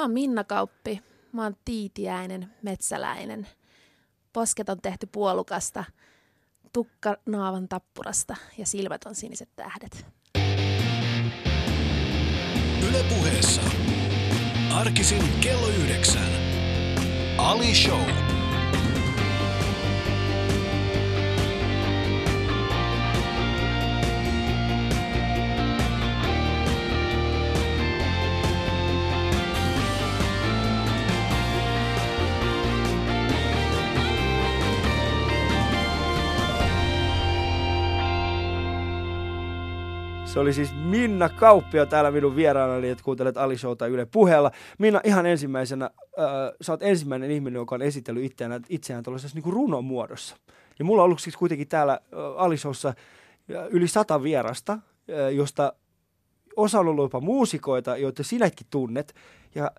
Mä oon Minna Kauppi. Mä oon tiitiäinen, metsäläinen. Posket on tehty puolukasta, tukka naavan tappurasta ja silmät on siniset tähdet. Yle puheessa. Arkisin kello yhdeksän. Ali Show. Se oli siis Minna Kauppio täällä minun vieraanani, että kuuntelet Ali Showta Yle puheella. Minna, ihan ensimmäisenä, äh, sä oot ensimmäinen ihminen, joka on esitellyt itseään, itseään tällaisessa niin runon muodossa. Ja mulla on ollut siis kuitenkin täällä äh, äh, yli sata vierasta, äh, josta osa on ollut jopa muusikoita, joita sinäkin tunnet. Ja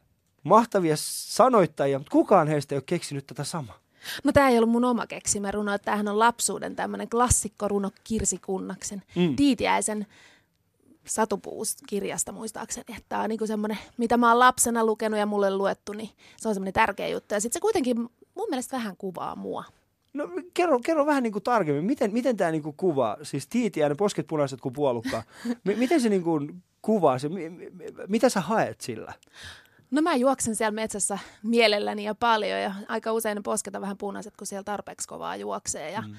mahtavia sanoittajia, mutta kukaan heistä ei ole keksinyt tätä samaa. No tämä ei ollut mun oma keksimä runo, tämähän on lapsuuden tämmöinen klassikkoruno Kirsi Kunnaksen, mm. Satupuus-kirjasta muistaakseni. Että tämä on niin semmoinen, mitä mä oon lapsena lukenut ja mulle luettu, niin se on semmoinen tärkeä juttu. Ja sitten se kuitenkin mun mielestä vähän kuvaa mua. No kerro, kerro vähän niin kuin tarkemmin, miten, miten tämä niin kuvaa, siis tiitiäinen, posket punaiset kuin puolukka, M- miten se niin kuin kuvaa, se, m- m- mitä sä haet sillä? No mä juoksen siellä metsässä mielelläni ja paljon ja aika usein ne posket on vähän punaiset, kun siellä tarpeeksi kovaa juoksee. Ja mm.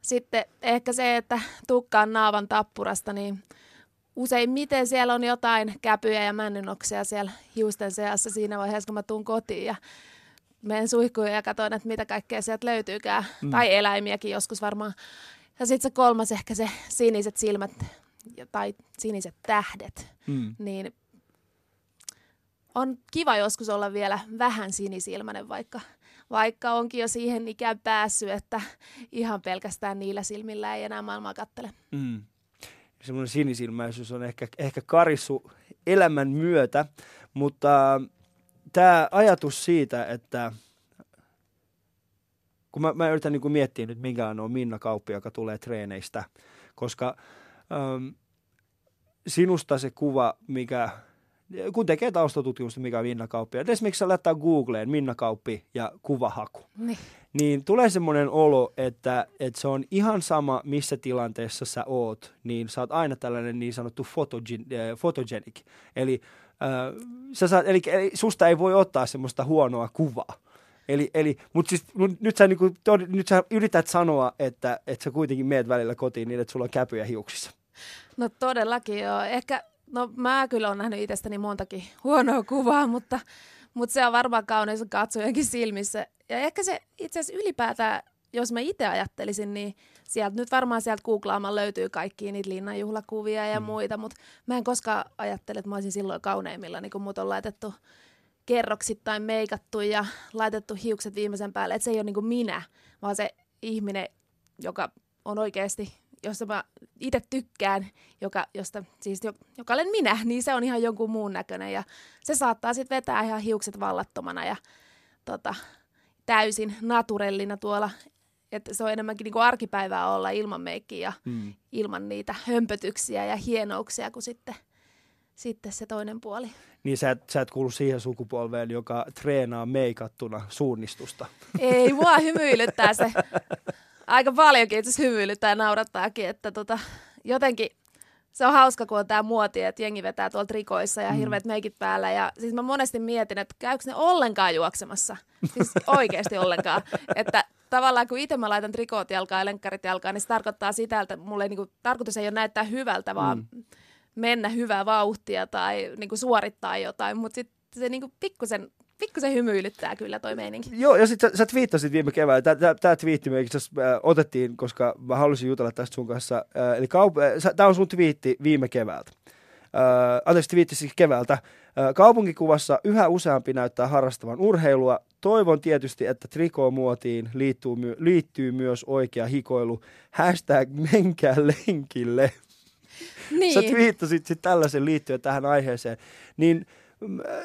Sitten ehkä se, että tukkaan naavan tappurasta, niin useimmiten siellä on jotain käpyjä ja männynoksia siellä hiusten seassa siinä vaiheessa, kun mä tuun kotiin ja menen suihkuun ja katson, että mitä kaikkea sieltä löytyykään. Mm. Tai eläimiäkin joskus varmaan. Ja sitten se kolmas ehkä se siniset silmät tai siniset tähdet. Mm. Niin on kiva joskus olla vielä vähän sinisilmäinen, vaikka, vaikka onkin jo siihen ikään päässyt, että ihan pelkästään niillä silmillä ei enää maailmaa kattele. Mm semmoinen sinisilmäisyys on ehkä, ehkä karissu elämän myötä, mutta tämä ajatus siitä, että kun mä, mä yritän niin kuin miettiä nyt, minkä on Minna Kauppi, joka tulee treeneistä, koska äm, sinusta se kuva, mikä, kun tekee taustatutkimusta, mikä on Minna Kauppi, ja esimerkiksi laittaa Googleen Minna Kauppi ja kuvahaku, niin niin tulee semmoinen olo, että, että se on ihan sama, missä tilanteessa sä oot, niin sä oot aina tällainen niin sanottu photogen, äh, photogenic. Eli, äh, sä saat, eli, eli susta ei voi ottaa semmoista huonoa kuvaa. Eli, eli, mutta siis, nyt, sä, niinku, tod, nyt sä yrität sanoa, että, että sä kuitenkin meet välillä kotiin niin, että sulla on käpyjä hiuksissa. No todellakin joo. Ehkä, no mä kyllä olen nähnyt itsestäni montakin huonoa kuvaa, mutta, mutta se on varmaan kaunis katsojenkin silmissä ja ehkä se itse asiassa ylipäätään, jos mä itse ajattelisin, niin sieltä nyt varmaan sieltä googlaamaan löytyy kaikki niitä linnanjuhlakuvia ja mm. muita, mutta mä en koskaan ajattele, että mä olisin silloin kauneimmilla, niin kun mut on laitettu kerroksittain meikattu ja laitettu hiukset viimeisen päälle, että se ei ole niin kuin minä, vaan se ihminen, joka on oikeasti, josta mä itse tykkään, joka, josta, siis joka olen minä, niin se on ihan jonkun muun näköinen ja se saattaa sitten vetää ihan hiukset vallattomana ja tota, täysin naturellina tuolla. Että se on enemmänkin niin kuin arkipäivää olla ilman meikkiä ja mm. ilman niitä hömpötyksiä ja hienouksia kuin sitten, sitten se toinen puoli. Niin sä et, sä et kuulu siihen sukupolveen, joka treenaa meikattuna suunnistusta. Ei, mua hymyilyttää se. Aika paljonkin itse hymyilyttää ja naurattaakin, että tota, jotenkin se on hauska, kun on tämä muoti, että jengi vetää tuolla trikoissa ja mm. hirveät meikit päällä. Ja siis mä monesti mietin, että käykö ne ollenkaan juoksemassa. Siis oikeasti ollenkaan. Että tavallaan kun itse mä laitan trikoot jalkaan ja lenkkarit jalkaan, niin se tarkoittaa sitä, että mulle ei, niin kuin, tarkoitus ei ole näyttää hyvältä, vaan mm. mennä hyvää vauhtia tai niin kuin suorittaa jotain. Mutta sitten se niin kuin pikkusen pikkusen hymyilyttää kyllä toi meininki. Joo, ja sitten sä, sä twiittasit viime keväällä. Tämä twiitti me itse äh, otettiin, koska mä halusin jutella tästä sun kanssa. Äh, eli kaup- äh, tämä on sun twiitti viime keväältä. Äh, anteeksi, twiitti siis keväältä. Äh, kaupunkikuvassa yhä useampi näyttää harrastavan urheilua. Toivon tietysti, että trikoomuotiin liittyy, my- liittyy myös oikea hikoilu. Hashtag menkää lenkille. Niin. Sä twiittasit sitten tällaisen liittyen tähän aiheeseen. Niin äh,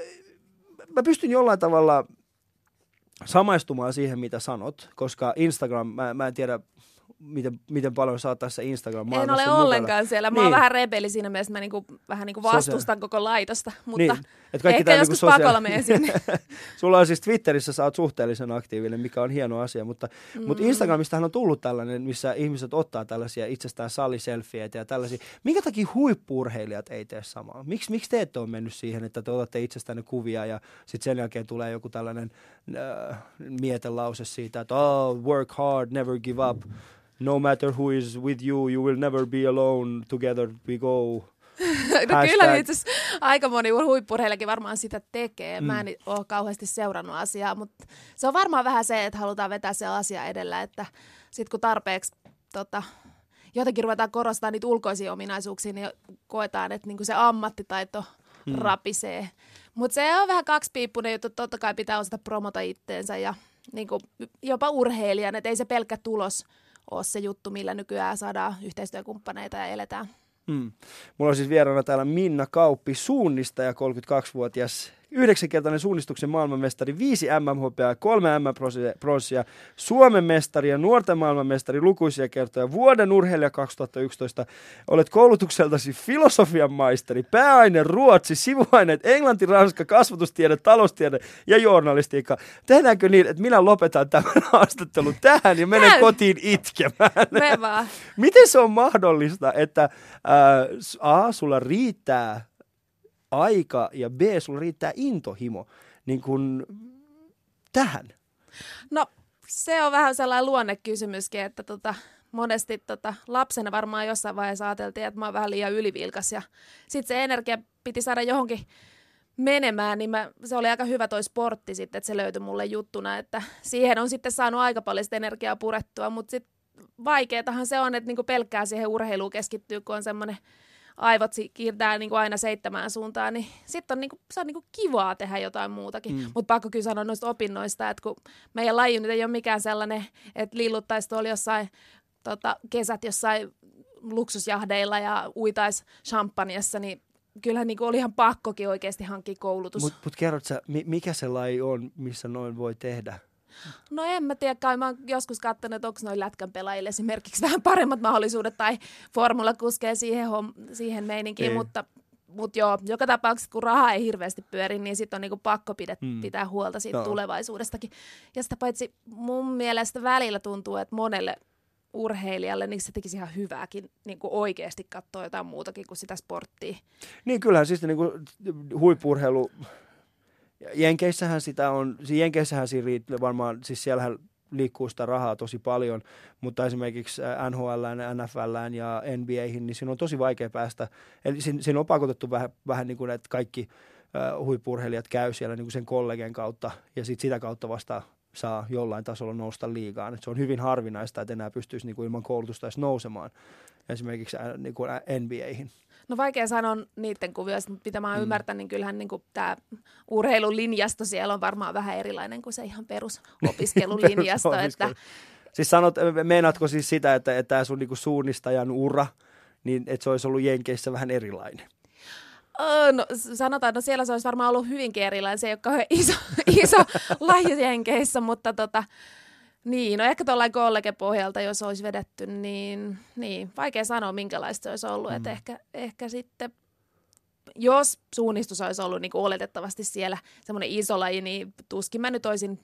mä pystyn jollain tavalla samaistumaan siihen, mitä sanot, koska Instagram, mä, mä en tiedä, miten, miten paljon sä oot tässä instagram En ole ollenkaan siellä. Mä niin. oon vähän rebeli siinä mielessä, mä niinku, vähän niinku vastustan koko laitosta, mutta niin. Et kaikki ehkä joskus niinku pakolla menen sinne. Sulla on siis Twitterissä, sä oot suhteellisen aktiivinen, mikä on hieno asia, mutta, mm. mutta Instagramistahan on tullut tällainen, missä ihmiset ottaa tällaisia itsestään saliselfieitä ja tällaisia. Minkä takia huippurheilijat ei tee samaa? Miks, miksi te ette ole mennyt siihen, että te otatte itsestään kuvia ja sitten sen jälkeen tulee joku tällainen äh, mietelause siitä, että oh, work hard, never give up. No matter who is with you, you will never be alone. Together we go. no kyllä itse aika moni huippurheilijakin varmaan sitä tekee. Mm. Mä en ole kauheasti seurannut asiaa, mutta se on varmaan vähän se, että halutaan vetää se asia edellä, että sitten kun tarpeeksi tota, jotenkin ruvetaan korostamaan niitä ulkoisia ominaisuuksia, niin koetaan, että niinku se ammattitaito mm. rapisee. Mutta se on vähän kaksipiippunen juttu, totta kai pitää osata promota itteensä ja niinku, jopa urheilijan, että ei se pelkkä tulos ole se juttu, millä nykyään saadaan yhteistyökumppaneita ja eletään. Hmm. Mulla on siis vieraana täällä Minna Kauppi, suunnistaja, 32-vuotias yhdeksänkertainen suunnistuksen maailmanmestari, viisi MMHPA, kolme M-pronssia, Suomen mestari ja nuorten maailmanmestari lukuisia kertoja, vuoden urheilija 2011. Olet koulutukseltasi filosofian maisteri, pääaine ruotsi, sivuaineet englanti, ranska, kasvatustiede, taloustiede ja journalistiikka. Tehdäänkö niin, että minä lopetan tämän haastattelun tähän ja menen kotiin itkemään? Me vaan. Miten se on mahdollista, että äh, A, sulla riittää aika ja B, sulla riittää intohimo niin kun tähän? No se on vähän sellainen luonnekysymyskin, että tota, monesti tota, lapsena varmaan jossain vaiheessa ajateltiin, että mä oon vähän liian ylivilkas ja sitten se energia piti saada johonkin menemään, niin mä, se oli aika hyvä toi sportti sitten, että se löytyi mulle juttuna, että siihen on sitten saanut aika paljon energiaa purettua, mutta sitten vaikeatahan se on, että niinku pelkkää siihen urheiluun keskittyy, kun on semmoinen aivot kiirtää niin kuin aina seitsemään suuntaan, niin sitten on, niin kuin, se on niin kuin kivaa tehdä jotain muutakin. Mm. Mutta pakko kyllä sanoa noista opinnoista, että kun meidän laji nyt ei ole mikään sellainen, että lilluttaisi tuolla jossain tota, kesät jossain luksusjahdeilla ja uitaisi champanjassa, niin kyllähän niin oli ihan pakkokin oikeasti hankkia koulutus. Mutta mut kerrot sä, mikä se laji on, missä noin voi tehdä? No en mä tiedä, kai mä oon joskus katsonut, että onko noin lätkän pelaajille esimerkiksi vähän paremmat mahdollisuudet tai formula kuskee siihen, homm- siihen meininkiin, ei. mutta mutta joo, joka tapauksessa kun raha ei hirveästi pyöri, niin sitten on niinku pakko pidet, mm. pitää huolta siitä no. tulevaisuudestakin. Ja sitä paitsi mun mielestä välillä tuntuu, että monelle urheilijalle, niin se tekisi ihan hyvääkin niin kuin oikeasti katsoa jotain muutakin kuin sitä sporttia. Niin kyllähän siis niin kuin huippurheilu Jenkeissähän sitä on, siis Jenkeissähän siinä riittää varmaan, siis siellähän liikkuu sitä rahaa tosi paljon, mutta esimerkiksi NHL, NFL ja NBAihin, niin siinä on tosi vaikea päästä. Eli siinä, siinä on pakotettu vähän, vähän niin kuin, että kaikki huippurheilijat käy siellä niin kuin sen kollegen kautta ja sit sitä kautta vasta saa jollain tasolla nousta liigaan. Et se on hyvin harvinaista, että enää pystyisi niin kuin ilman koulutusta edes nousemaan esimerkiksi niin kuin NBAihin. No vaikea sanoa niiden kuvioista, mutta mitä mä oon mm. ymmärtänyt, niin kyllähän niin tämä urheilulinjasto siellä on varmaan vähän erilainen kuin se ihan perusopiskelulinjasto. että... Siis sanot, meinaatko siis sitä, että, että tämä sun niin suunnistajan ura, niin että se olisi ollut Jenkeissä vähän erilainen? No sanotaan, että no siellä se olisi varmaan ollut hyvinkin erilainen. Se ei ole kauhean iso, iso laji Jenkeissä, mutta tota, niin, no ehkä tuollain pohjalta, jos olisi vedetty, niin, niin vaikea sanoa, minkälaista se olisi ollut. Mm. Että ehkä, ehkä sitten, jos suunnistus olisi ollut niin oletettavasti siellä semmoinen iso laji, niin tuskin mä nyt olisin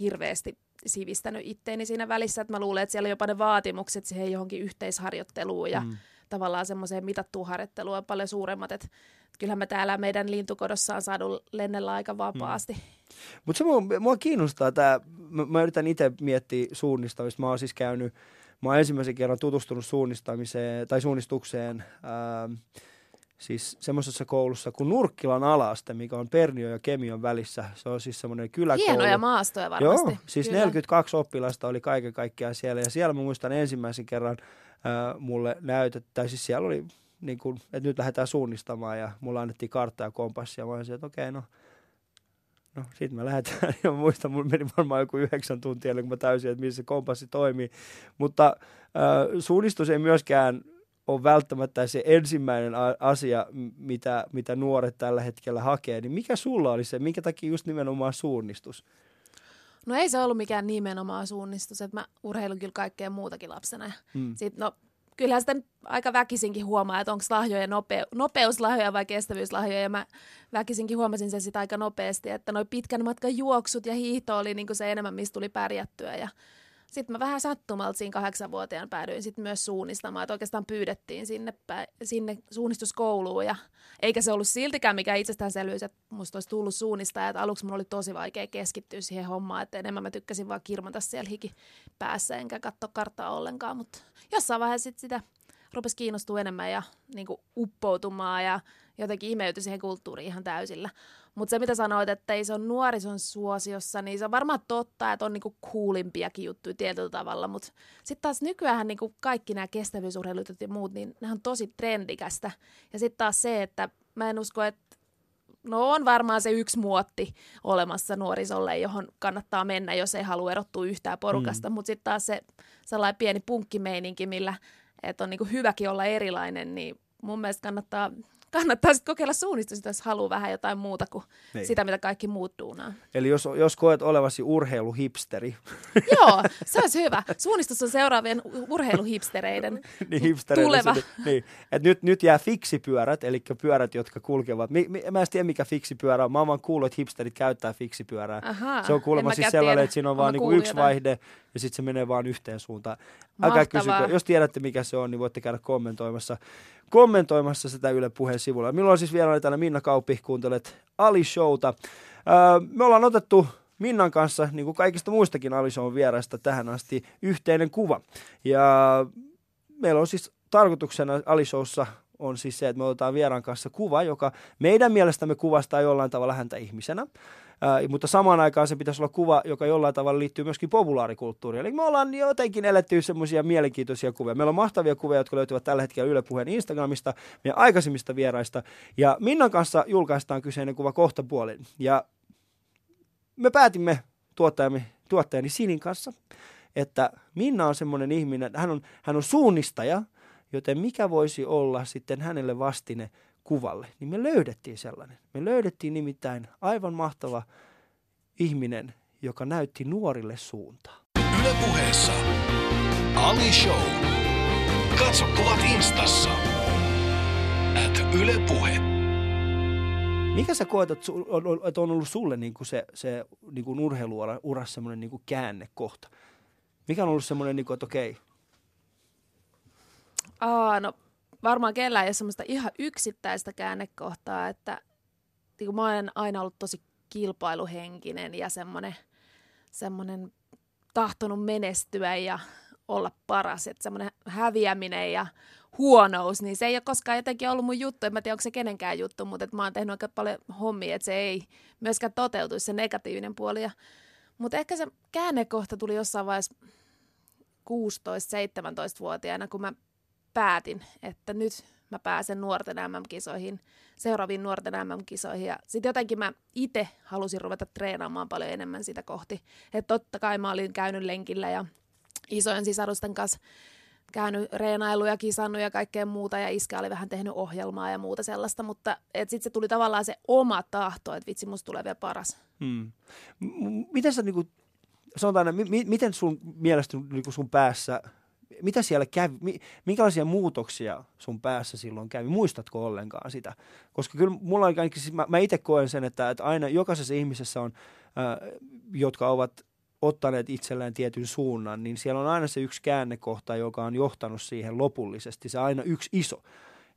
hirveästi sivistänyt itteeni siinä välissä. Että mä luulen, että siellä jopa ne vaatimukset siihen johonkin yhteisharjoitteluun ja mm. Tavallaan semmoiseen mitattuun harjoitteluun on paljon suuremmat. Että kyllähän me täällä meidän lintukodossa on saanut lennellä aika vapaasti. Mm. Mutta se mua, mua kiinnostaa tämä, mä, mä yritän itse miettiä suunnistamista. Mä oon siis käynyt, mä oon ensimmäisen kerran tutustunut suunnistamiseen tai suunnistukseen ää, siis semmoisessa koulussa kuin Nurkkilan alaste, mikä on Pernio ja Kemion välissä. Se on siis semmoinen kyläkoulu. Hienoja maastoja varmasti. Joo, siis Kyllä. 42 oppilasta oli kaiken kaikkiaan siellä. Ja siellä mä muistan ensimmäisen kerran ää, mulle näytettä, siis siellä oli niin kuin, että nyt lähdetään suunnistamaan ja mulla annettiin kartta ja kompassi ja mä olisin, että okei, okay, no No sitten me lähdetään, ja muistan, mulla meni varmaan joku yhdeksän tuntia, kun mä täysin, että missä se kompassi toimii. Mutta äh, suunnistus ei myöskään ole välttämättä se ensimmäinen asia, mitä, mitä nuoret tällä hetkellä hakee. Niin mikä sulla oli se, minkä takia just nimenomaan suunnistus? No ei se ollut mikään nimenomaan suunnistus, että mä urheilun kyllä kaikkea muutakin lapsena. Mm. Sitten, no, kyllähän sitä aika väkisinkin huomaa, että onko lahjoja nope- nopeuslahjoja vai kestävyyslahjoja. Ja mä väkisinkin huomasin sen sitä aika nopeasti, että noin pitkän matkan juoksut ja hiihto oli niin se enemmän, mistä tuli pärjättyä. Ja sitten mä vähän sattumalta siinä kahdeksanvuotiaan päädyin sitten myös suunnistamaan, että oikeastaan pyydettiin sinne, sinne suunnistuskouluun ja eikä se ollut siltikään mikään itsestäänselvyys, että musta olisi tullut suunnistaa, että aluksi mun oli tosi vaikea keskittyä siihen hommaan, että enemmän mä tykkäsin vaan kirmata siellä hiki päässä enkä katsoa karttaa ollenkaan, mutta jossain vaiheessa sit sitä rupesi kiinnostua enemmän ja niin uppoutumaan ja jotenkin imeytyi siihen kulttuuriin ihan täysillä. Mutta se, mitä sanoit, että ei se ole nuorison suosiossa, niin se on varmaan totta, että on niinku kuulimpiakin juttuja tietyllä tavalla. Mutta sitten taas nykyään niinku kaikki nämä kestävyysurheilut ja muut, niin ne on tosi trendikästä. Ja sitten taas se, että mä en usko, että no on varmaan se yksi muotti olemassa nuorisolle, johon kannattaa mennä, jos ei halua erottua yhtään porukasta. Mm. Mutta sitten taas se sellainen pieni punkkimeininki, millä että on niinku hyväkin olla erilainen, niin mun mielestä kannattaa kannattaa sitten kokeilla suunnistusta, jos haluaa vähän jotain muuta kuin niin. sitä, mitä kaikki muut duunaa. Eli jos, jos koet olevasi urheiluhipsteri. Joo, se olisi hyvä. Suunnistus on seuraavien urheiluhipstereiden niin, hipstereiden tuleva. Se, niin. Et nyt, nyt jää fiksipyörät, eli pyörät, jotka kulkevat. Mi, mi, mä en tiedä, mikä fiksipyörä on. Mä oon vaan kuullut, että hipsterit käyttää fiksipyörää. Aha, se on kuulemma siis sellainen, tiedä. että siinä on vaan niinku yksi jotain. vaihde ja sitten se menee vaan yhteen suuntaan. Älkää kysykö. Jos tiedätte, mikä se on, niin voitte käydä kommentoimassa kommentoimassa sitä Yle Puheen sivulla. Milloin siis vielä täällä Minna Kauppi, kuuntelet Ali Showta. Öö, me ollaan otettu Minnan kanssa, niin kuin kaikista muistakin Ali Shown vieraista tähän asti, yhteinen kuva. Ja meillä on siis tarkoituksena Ali Showssa on siis se, että me otetaan vieraan kanssa kuva, joka meidän mielestämme kuvastaa jollain tavalla häntä ihmisenä. Ää, mutta samaan aikaan se pitäisi olla kuva, joka jollain tavalla liittyy myöskin populaarikulttuuriin. Eli me ollaan jotenkin eletty semmoisia mielenkiintoisia kuvia. Meillä on mahtavia kuvia, jotka löytyvät tällä hetkellä Yle Puheen Instagramista, meidän aikaisemmista vieraista. Ja Minnan kanssa julkaistaan kyseinen kuva kohta puolin. Ja me päätimme tuottajamme, tuottajani Sinin kanssa, että Minna on semmoinen ihminen, hän on, hän on suunnistaja, joten mikä voisi olla sitten hänelle vastine kuvalle, niin me löydettiin sellainen. Me löydettiin nimittäin aivan mahtava ihminen, joka näytti nuorille suuntaa. Ylepuheessa Ali Show. Katso kuvat instassa. At Yle Puhe. Mikä sä koet, että on, on ollut sulle niin kuin se, se niin kuin urheiluuras semmoinen niin kuin käännekohta? Mikä on ollut semmoinen, niin kuin, että okei? Aa, no varmaan kellään ei ole semmoista ihan yksittäistä käännekohtaa, että niin mä olen aina ollut tosi kilpailuhenkinen ja semmoinen, semmoinen tahtonut menestyä ja olla paras, että semmoinen häviäminen ja huonous, niin se ei ole koskaan jotenkin ollut mun juttu. En mä tiedä, onko se kenenkään juttu, mutta että mä oon tehnyt aika paljon hommia, että se ei myöskään toteutuisi se negatiivinen puoli. Ja, mutta ehkä se käännekohta tuli jossain vaiheessa 16-17-vuotiaana, kun mä päätin, että nyt mä pääsen nuorten MM-kisoihin, seuraaviin nuorten MM-kisoihin. Ja sitten jotenkin mä itse halusin ruveta treenaamaan paljon enemmän sitä kohti. Että totta kai mä olin käynyt lenkillä ja isojen sisarusten kanssa käynyt reenailu ja kisannut ja kaikkea muuta, ja iskä oli vähän tehnyt ohjelmaa ja muuta sellaista, mutta sitten se tuli tavallaan se oma tahto, että vitsi, musta tulee vielä paras. Hmm. Miten sä, niinku, sanotaan, mi- miten sun mielestä niinku sun päässä mitä siellä kävi, minkälaisia muutoksia sun päässä silloin kävi, muistatko ollenkaan sitä? Koska kyllä mulla on siis mä, mä itse koen sen, että, että aina jokaisessa ihmisessä on, äh, jotka ovat ottaneet itselleen tietyn suunnan, niin siellä on aina se yksi käännekohta, joka on johtanut siihen lopullisesti, se aina yksi iso.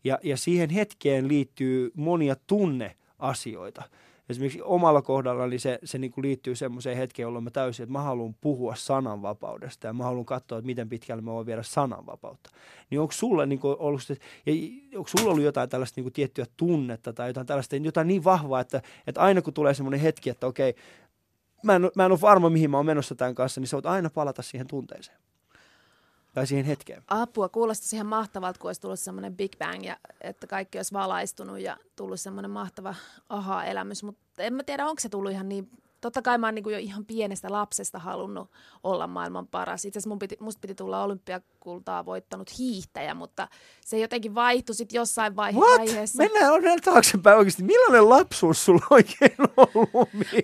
Ja, ja siihen hetkeen liittyy monia tunneasioita esimerkiksi omalla kohdalla niin se, se niin kuin liittyy semmoiseen hetkeen, jolloin mä täysin, että mä haluan puhua sananvapaudesta ja mä haluan katsoa, että miten pitkälle mä voin viedä sananvapautta. Niin onko sulla niin kuin ollut, ja onko sulla ollut jotain tällaista niin kuin tiettyä tunnetta tai jotain tällaista, jotain niin vahvaa, että, että aina kun tulee semmoinen hetki, että okei, mä en, mä en ole varma, mihin mä oon menossa tämän kanssa, niin sä voit aina palata siihen tunteeseen tai siihen hetkeen. Apua, kuulostaisi ihan mahtavalta, kun olisi tullut semmoinen Big Bang ja että kaikki olisi valaistunut ja tullut semmoinen mahtava aha-elämys, mutta en mä tiedä, onko se tullut ihan niin totta kai mä oon niin jo ihan pienestä lapsesta halunnut olla maailman paras. Itse asiassa piti, musta piti tulla olympiakultaa voittanut hiihtäjä, mutta se jotenkin vaihtui sitten jossain vaihe- What? vaiheessa. Mennään onnella taaksepäin oikeasti. Millainen lapsuus sulla oikein ollut?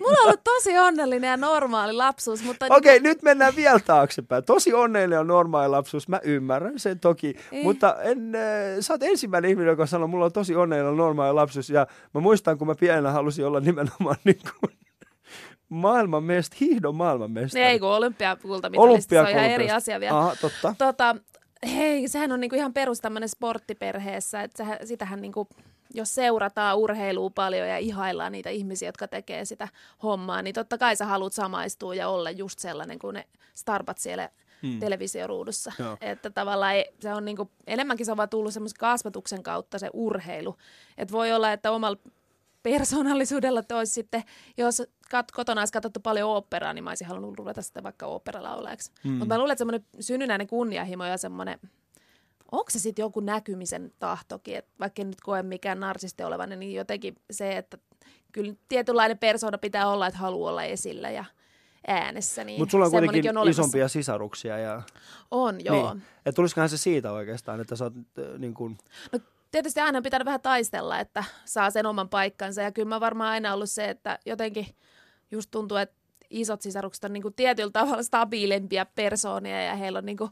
Mulla on ollut tosi onnellinen ja normaali lapsuus, mutta... Okei, okay, nyt mennään vielä taaksepäin. Tosi onnellinen ja normaali lapsuus. Mä ymmärrän sen toki, Ei. mutta en, äh, sä oot ensimmäinen ihminen, joka sanoo, mulla on tosi onnellinen ja normaali lapsuus. Ja mä muistan, kun mä pienenä halusin olla nimenomaan niin kuin maailmanmestari, hiihdon maailmanmestari. Ei kun olympiakultamitalista, se on ihan eri asia vielä. Aha, totta. Tota, hei, sehän on niinku ihan perus tämmöinen sporttiperheessä, että sehän, sitähän niinku, jos seurataan urheilua paljon ja ihaillaan niitä ihmisiä, jotka tekee sitä hommaa, niin totta kai sä haluat samaistua ja olla just sellainen kuin ne starbat siellä hmm. televisioruudussa. Joo. Että tavallaan ei, se on niinku, enemmänkin se on vaan tullut semmoisen kasvatuksen kautta se urheilu. Että voi olla, että omalla persoonallisuudella olisi sitten, jos kat, kotona olisi katsottu paljon oopperaa, niin mä olisin halunnut ruveta sitten vaikka oopperalaulajaksi. Mm. Mutta mä luulen, että semmoinen synnynnäinen kunnianhimo ja semmoinen, onko se sitten joku näkymisen tahtokin, että vaikka en nyt koe mikään narsisti olevan, niin jotenkin se, että kyllä tietynlainen persoona pitää olla, että haluaa olla esillä ja äänessä. Niin Mutta sulla on kuitenkin on olemassa. isompia sisaruksia. Ja, On, joo. Niin. Et tulisikohan se siitä oikeastaan, että sä oot äh, niin kuin, No, tietysti aina on pitänyt vähän taistella, että saa sen oman paikkansa. Ja kyllä mä varmaan aina ollut se, että jotenkin just tuntuu, että isot sisarukset on niin kuin tietyllä tavalla stabiilempia persoonia ja heillä on niin kuin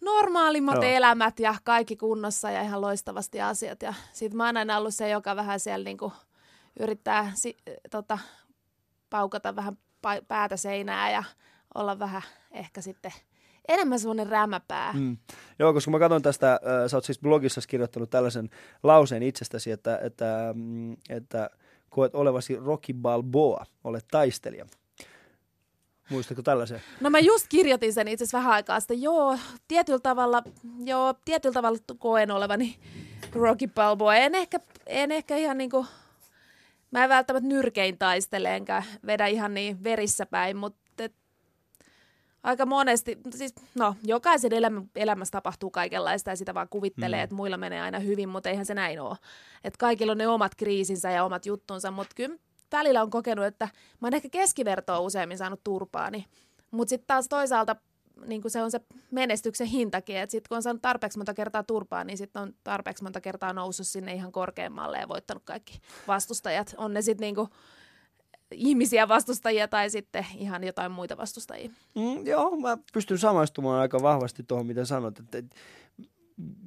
normaalimmat Joo. Elämät ja kaikki kunnossa ja ihan loistavasti asiat. Ja sit mä oon aina ollut se, joka vähän siellä niin kuin yrittää si- tota, paukata vähän pa- päätä seinää ja olla vähän ehkä sitten enemmän semmoinen rämäpää. Mm. Joo, koska mä katson tästä, äh, sä oot siis blogissa kirjoittanut tällaisen lauseen itsestäsi, että, että, mm, että koet olevasi Rocky Balboa, olet taistelija. Muistatko tällaisen? No mä just kirjoitin sen itse asiassa vähän aikaa sitten. Joo, tietyllä tavalla, joo, tietyllä tavalla koen olevani Rocky Balboa. En ehkä, en ehkä ihan niinku, mä en välttämättä nyrkein taistele, enkä vedä ihan niin verissä päin, mutta aika monesti, siis no, jokaisen elämä, elämässä tapahtuu kaikenlaista ja sitä vaan kuvittelee, mm. että muilla menee aina hyvin, mutta eihän se näin ole. Että kaikilla on ne omat kriisinsä ja omat juttunsa, mutta kyllä välillä on kokenut, että mä oon ehkä keskivertoa useammin saanut turpaani. Mutta sitten taas toisaalta niin se on se menestyksen hintakin, että sitten kun on saanut tarpeeksi monta kertaa turpaa, niin sitten on tarpeeksi monta kertaa noussut sinne ihan korkeammalle ja voittanut kaikki vastustajat. On ne sitten niinku ihmisiä vastustajia tai sitten ihan jotain muita vastustajia. Mm, joo, mä pystyn samaistumaan aika vahvasti tuohon, mitä sanot. Että, että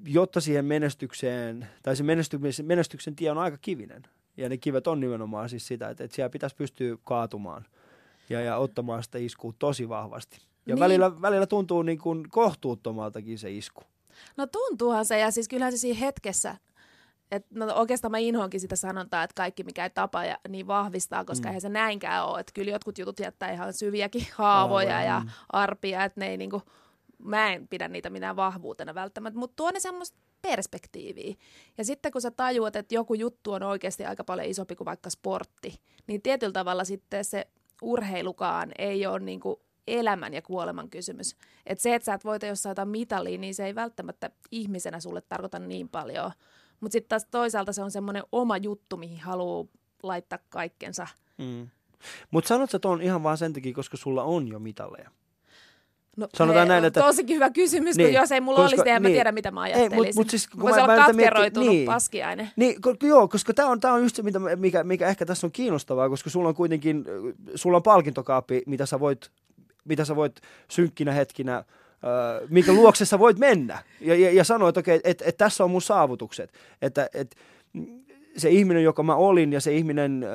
jotta siihen menestykseen, tai se menestyksen, menestyksen tie on aika kivinen. Ja ne kivet on nimenomaan siis sitä, että, että siellä pitäisi pystyä kaatumaan ja, ja ottamaan sitä iskua tosi vahvasti. Ja Niin. välillä, välillä tuntuu niin kuin kohtuuttomaltakin se isku. No tuntuuhan se, ja siis kyllähän se siinä hetkessä, että no oikeastaan mä inhoankin sitä sanontaa, että kaikki mikä ei tapa ja niin vahvistaa, koska mm. eihän se näinkään ole. Että kyllä jotkut jutut jättää ihan syviäkin haavoja Haavoja, ja mm. arpia, että ne ei niinku, mä en pidä niitä minä vahvuutena välttämättä, mutta tuo ne semmoista perspektiiviä. Ja sitten kun sä tajuat, että joku juttu on oikeasti aika paljon isompi kuin vaikka sportti, niin tietyllä tavalla sitten se urheilukaan ei ole niinku elämän ja kuoleman kysymys. Et se, että sä et voita jossain jotain mitalia, niin se ei välttämättä ihmisenä sulle tarkoita niin paljon. Mutta sitten taas toisaalta se on semmoinen oma juttu, mihin haluaa laittaa kaikkensa. Mm. Mutta sanot sä tuon ihan vaan sen takia, koska sulla on jo mitaleja. No, Sanotaan näin, että- Tosikin hyvä kysymys, Niin, kun jos ei mulla koska- olisi, niin en mä tiedä, mitä mä Ei, ajattelisin. mut- mut siis, kun Voisi mä- olla katkeroitunut niin. paskiainen. Niin, ko, joo, koska tämä on, tää on just se, mitä, mikä, mikä ehkä tässä on kiinnostavaa, koska sulla on kuitenkin, sulla on palkintokaappi, mitä sä voit, mitä sä voit synkkinä hetkinä, minkä luokse sä voit mennä. Ja, ja, ja sanoa, että okei, että et tässä on mun saavutukset. Että et, se ihminen, joka mä olin ja se ihminen,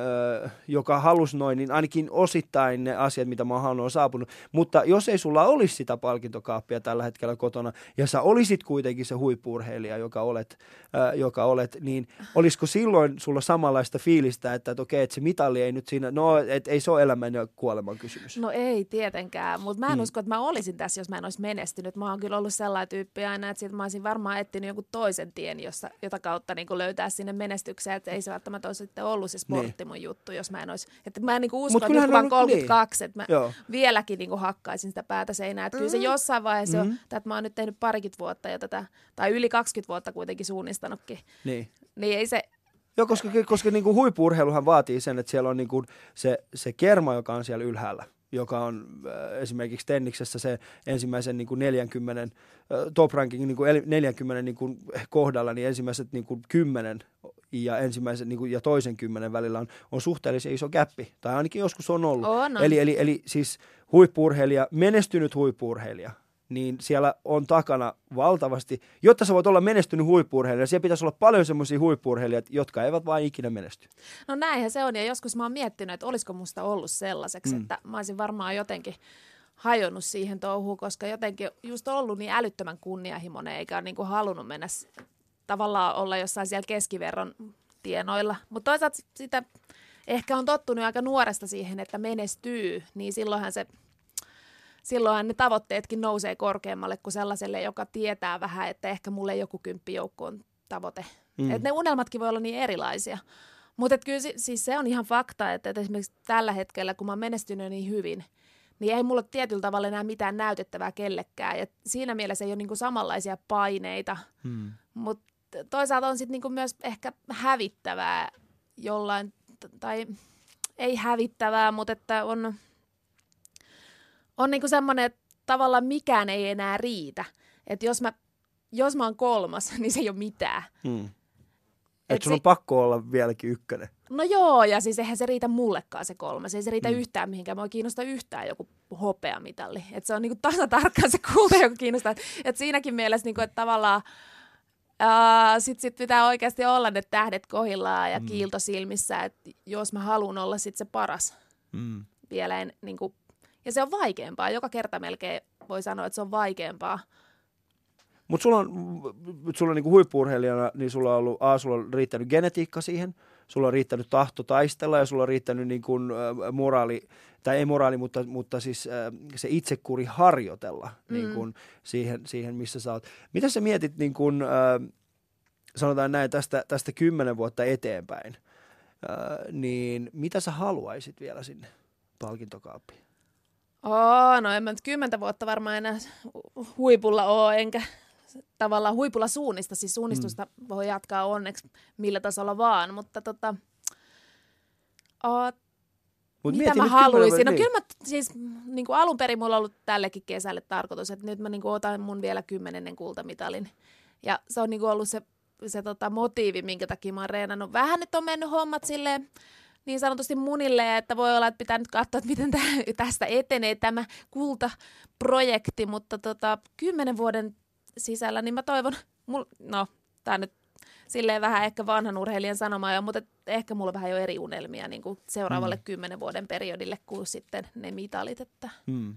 äh, joka halusi noin, niin ainakin osittain ne asiat, mitä mä oon on saapunut. Mutta jos ei sulla olisi sitä palkintokaappia tällä hetkellä kotona, ja sä olisit kuitenkin se huippuurheilija, joka olet, äh, joka olet niin olisiko silloin sulla samanlaista fiilistä, että, että okei, että se mitali ei nyt siinä, no, että ei se ole elämän ja kuoleman kysymys. No ei tietenkään, mutta mä en Mm. mm. usko, että mä olisin tässä, jos mä en olisi menestynyt. Mä oon kyllä ollut sellainen tyyppi aina, että sit mä olisin varmaan etsinyt jonkun toisen tien, jossa, jota kautta niin löytää sinne menestykseen. Että ei se välttämättä olisi sitten ollut se sportti mun juttu, jos mä en olisi. Että mä en niin usko, että nyt on- oon 32, että mä Joo. vieläkin niin hakkaisin sitä päätä seinään. Että kyllä se jossain vaiheessa mm. Mm. jo, että mä oon nyt tehnyt parikymmentä vuotta jo tätä, tai yli 20 vuotta kuitenkin suunnistanutkin, Niin. niin ei se, Joo, koska, koska niin kuin huippurheiluhan vaatii sen, että siellä on niin kuin se, se kerma, joka on siellä ylhäällä joka on äh, esimerkiksi tenniksessä se ensimmäisen niin kuin 40, äh, top ranking niin kuin 40 niin kuin kohdalla, niin ensimmäiset niin kuin 10 ja ensimmäisen niin kuin, ja toisen kymmenen välillä on, on suhteellisen iso käppi, tai ainakin joskus on ollut. On, on. Eli, eli, eli siis huippurheilija, menestynyt huippurheilija, niin siellä on takana valtavasti, jotta sä voit olla menestynyt huippurheilija, siellä pitäisi olla paljon semmoisia huippurheilijoita, jotka eivät vain ikinä menesty. No näinhän se on, ja joskus mä oon miettinyt, että olisiko musta ollut sellaiseksi, mm. että mä olisin varmaan jotenkin hajonnut siihen touhuun, koska jotenkin just ollut niin älyttömän kunnianhimoinen, eikä ole niin kuin halunnut mennä tavallaan olla jossain siellä keskiverron tienoilla. Mutta toisaalta sitä ehkä on tottunut aika nuoresta siihen, että menestyy, niin silloinhan se silloinhan ne tavoitteetkin nousee korkeammalle kuin sellaiselle, joka tietää vähän, että ehkä mulle joku kymppijoukko on tavoite. Mm. Et ne unelmatkin voi olla niin erilaisia. Mutta kyllä siis se on ihan fakta, että, että esimerkiksi tällä hetkellä, kun mä oon menestynyt niin hyvin, niin ei mulla tietyllä tavalla enää mitään näytettävää kellekään. Ja siinä mielessä ei ole niinku samanlaisia paineita. Mm. Mutta toisaalta on sitten niinku myös ehkä hävittävää jollain, tai ei hävittävää, mutta että on, on niinku semmoinen, että tavallaan mikään ei enää riitä. Että jos mä, jos mä oon kolmas, niin se ei ole mitään. Hmm. Että sun on pakko olla vieläkin ykkönen. No joo, ja siis eihän se riitä mullekaan se kolmas. Ei se riitä mm. yhtään mihinkään. Mä kiinnostaa yhtään joku hopeamitalli. Että se on niinku tasatarkkaan se kulta, joka kiinnostaa. Et siinäkin mielessä, niinku, että tavallaan Uh, sitten sit pitää oikeasti olla ne tähdet kohillaan ja mm. kiilto silmissä, että jos mä haluan olla sit se paras mm. vielä en, niin kuin, ja se on vaikeampaa. Joka kerta melkein voi sanoa, että se on vaikeampaa. Mutta sulla on, sulla on niinku huippuurheilijana, niin sulla on ollut, A, sulla on riittänyt genetiikka siihen, sulla on riittänyt tahto taistella ja sulla on riittänyt niinku, äh, moraali, tai ei moraali, mutta, mutta siis äh, se itsekuri harjoitella mm. niinku, siihen, siihen, missä sä oot. Mitä sä mietit, niinku, äh, sanotaan näin, tästä, tästä kymmenen vuotta eteenpäin, äh, niin mitä sä haluaisit vielä sinne palkintokaappiin? Oo, no en mä nyt kymmentä vuotta varmaan enää huipulla ole, enkä tavallaan huipulla suunnista, siis suunnistusta mm. voi jatkaa onneksi millä tasolla vaan, mutta tota, o, Mut mitä mä haluaisin? No niin. kyllä mä siis niin kuin alun perin mulla on ollut tällekin kesälle tarkoitus, että nyt mä niin kuin otan mun vielä kymmenennen kultamitalin. Ja se on niin kuin ollut se, se tota motiivi, minkä takia mä oon reenannut. Vähän nyt on mennyt hommat silleen niin sanotusti munille, että voi olla, että pitää nyt katsoa, että miten tästä etenee tämä kultaprojekti, mutta tota, kymmenen vuoden sisällä, niin mä toivon, mul, no tämä nyt silleen vähän ehkä vanhan urheilijan sanoma jo, mutta ehkä mulla vähän jo eri unelmia niin kuin seuraavalle mm. kymmenen vuoden periodille kuin sitten ne mitalit, että, mm.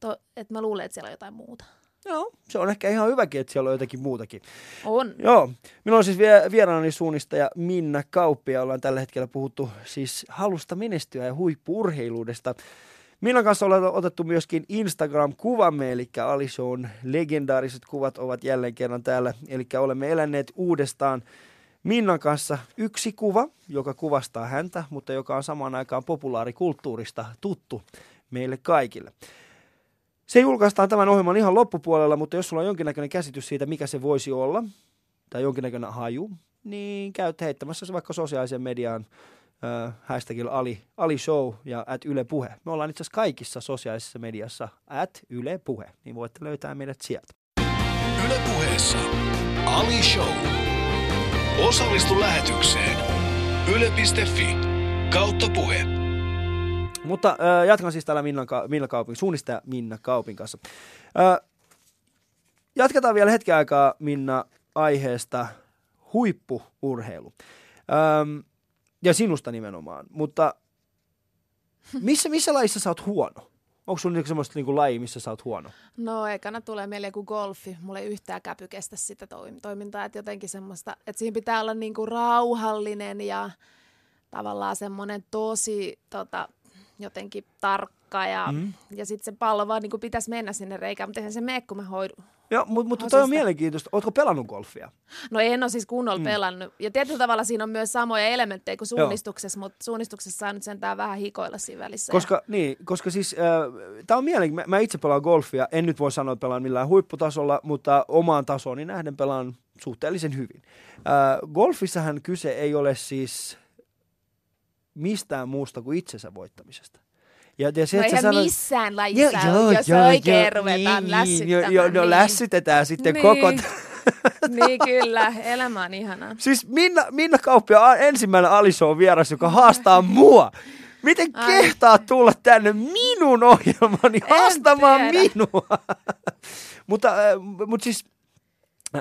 to, että mä luulen, että siellä on jotain muuta. Joo, se on ehkä ihan hyväkin, että siellä on jotakin muutakin. On. Joo, minulla on siis vieraani suunnistaja Minna Kauppia. Ollaan tällä hetkellä puhuttu siis halusta menestyä ja huippurheiluudesta. Minnan kanssa ollaan otettu myöskin Instagram-kuvamme, eli Alishon legendaariset kuvat ovat jälleen kerran täällä. Eli olemme eläneet uudestaan Minnan kanssa yksi kuva, joka kuvastaa häntä, mutta joka on samaan aikaan populaarikulttuurista tuttu meille kaikille. Se julkaistaan tämän ohjelman ihan loppupuolella, mutta jos sulla on jonkinnäköinen käsitys siitä, mikä se voisi olla, tai jonkinnäköinen haju, niin käyt heittämässä se vaikka sosiaalisen mediaan äh, hashtagilla Ali, Ali Show ja at Yle Puhe. Me ollaan itse asiassa kaikissa sosiaalisessa mediassa at Yle Puhe, niin voitte löytää meidät sieltä. Yle Puheessa Ali Show. Osallistu lähetykseen yle.fi kautta puhe. Mutta äh, jatkan siis täällä Minna, Minna Kaupin, suunnistaja Minna Kaupin kanssa. Äh, jatketaan vielä hetken aikaa Minna aiheesta huippuurheilu. Ähm, ja sinusta nimenomaan. Mutta missä, missä lajissa sä oot huono? Onko sulla niinku semmoista niinku laji, missä sä oot huono? No ekana tulee mieleen kuin golfi. Mulla ei yhtään käpy kestä sitä toimintaa, että jotenkin semmoista, että siinä pitää olla niinku rauhallinen ja tavallaan semmoinen tosi tota, jotenkin tarkka ja, mm. ja sitten se pallo vaan niinku pitäisi mennä sinne reikään, mutta eihän se mene, kun mä hoidun, Joo, mutta, mutta toi on mielenkiintoista. Oletko pelannut golfia? No en ole siis kunnolla mm. pelannut. Ja tietyllä tavalla siinä on myös samoja elementtejä kuin suunnistuksessa, Joo. mutta suunnistuksessa saa nyt sentään vähän hikoilla siinä välissä. Koska, ja... niin, koska siis äh, tämä on mielenkiintoista. Mä, mä itse pelaan golfia. En nyt voi sanoa, että pelaan millään huipputasolla, mutta omaan tasooni nähden pelaan suhteellisen hyvin. Äh, golfissahan kyse ei ole siis mistään muusta kuin itsensä voittamisesta. Ja, ja se, no eihän sanoit, missään lajissa, joo, joo, jos joo, oikein joo, ruvetaan niin, lässyttämään. Jo, jo, no niin. lässytetään sitten niin. koko... niin kyllä, elämä on ihanaa. Siis Minna, Minna Kauppia on ensimmäinen Alishow vieras, joka haastaa mua. Miten Ai. kehtaa tulla tänne minun ohjelmani haastamaan minua? mutta, äh, mutta siis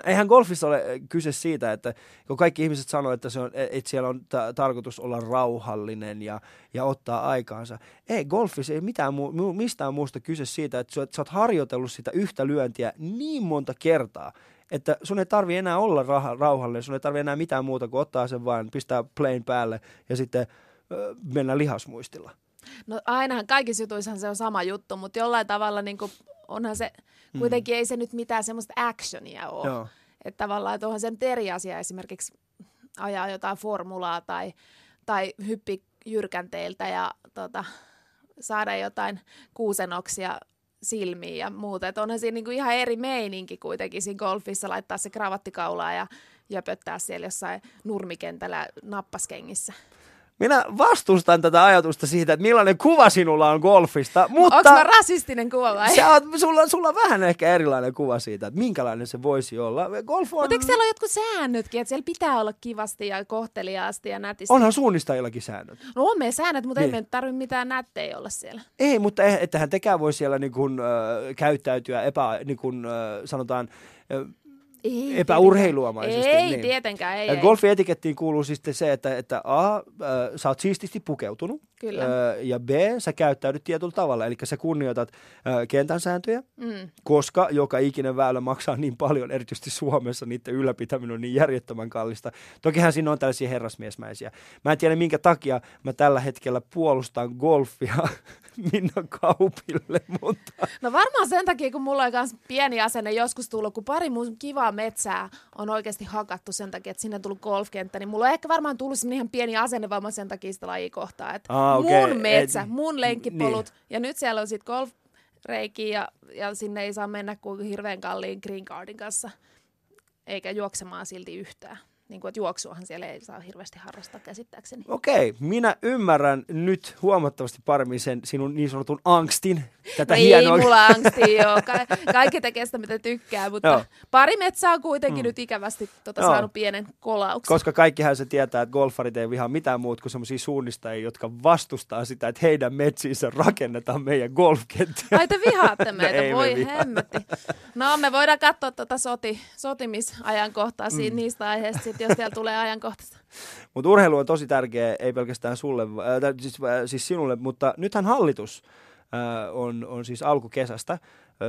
Eihän golfissa ole kyse siitä, että kun kaikki ihmiset sanoo, että, se on, että siellä on ta- tarkoitus olla rauhallinen ja, ja ottaa aikaansa. Ei, golfissa ei mitään muu, mistään muusta kyse siitä, että sä, sä oot harjoitellut sitä yhtä lyöntiä niin monta kertaa, että sun ei tarvi enää olla rah- rauhallinen, sun ei tarvi enää mitään muuta kuin ottaa sen vaan, pistää plane päälle ja sitten ö, mennä lihasmuistilla. No ainahan kaikissa jutuissahan se on sama juttu, mutta jollain tavalla niin kuin onhan se, mm. kuitenkin ei se nyt mitään semmoista actionia ole. Joo. Että tavallaan, että onhan se nyt eri asia esimerkiksi ajaa jotain formulaa tai, tai hyppi jyrkänteiltä ja tota, saada jotain kuusenoksia silmiin ja muuta. Että onhan siinä niinku ihan eri meininki kuitenkin siinä golfissa laittaa se kravattikaulaa ja jöpöttää siellä jossain nurmikentällä nappaskengissä. Minä vastustan tätä ajatusta siitä, että millainen kuva sinulla on golfista. Mutta Onko mä rasistinen kuva vai? Sä oot, sulla, sulla on vähän ehkä erilainen kuva siitä, että minkälainen se voisi olla. Golf on... Mutta eikö siellä ole jotkut säännötkin, että siellä pitää olla kivasti ja kohteliaasti ja nätisti? Onhan suunnistajillakin säännöt. No on meidän säännöt, mutta niin. ei me tarvitse mitään nättejä olla siellä. Ei, mutta ettehän tekään voi siellä niin kun, äh, käyttäytyä epä, niin kun, äh, sanotaan, äh, ei, epäurheiluomaisesti. Ei, niin. tietenkään. Ei, ei. Golfin etikettiin kuuluu siis se, että, että A, äh, sä oot siististi pukeutunut. Kyllä. Äh, ja B, sä käyttäydyt tietyllä tavalla. Eli sä kunnioitat äh, kentän sääntöjä, mm. koska joka ikinen väylä maksaa niin paljon, erityisesti Suomessa niiden ylläpitäminen on niin järjettömän kallista. Tokihan siinä on tällaisia herrasmiesmäisiä. Mä en tiedä, minkä takia mä tällä hetkellä puolustan golfia Minna Kaupille, mutta... No varmaan sen takia, kun mulla on myös pieni asenne joskus tullut, kun pari mun kivaa metsää on oikeasti hakattu sen takia, että sinne on tullut golfkenttä, niin mulla on ehkä varmaan tullut ihan pieni asenne vaan sen takia sitä lajikohtaa, että ah, okay. mun metsä, Et, mun lenkkipolut, niin. ja nyt siellä on sitten golf ja, ja sinne ei saa mennä kuin hirveän kalliin green cardin kanssa, eikä juoksemaan silti yhtään niin kuin, että juoksuahan siellä ei saa hirveästi harrastaa käsittääkseni. Okei, minä ymmärrän nyt huomattavasti paremmin sen sinun niin sanotun angstin. Tätä no hienoa... ei mulla angsti joo. Ka- kaikki tekee sitä, mitä tykkää, mutta joo. pari metsää on kuitenkin mm. nyt ikävästi tota, saanut pienen kolauksen. Koska kaikkihan se tietää, että golfarit ei vihaa mitään muuta kuin sellaisia suunnistajia, jotka vastustaa sitä, että heidän metsiinsä rakennetaan meidän golfkenttiä. Ai te vihaatte no meitä, no, voi me hemmetti. No me voidaan katsoa tuota soti, sotimisajankohtaa mm. niistä aiheista sitten, jos siellä tulee ajankohtaista. Mutta urheilu on tosi tärkeä, ei pelkästään sulle, äh, siis, äh, siis sinulle, mutta nythän hallitus äh, on, on siis alkukesästä äh,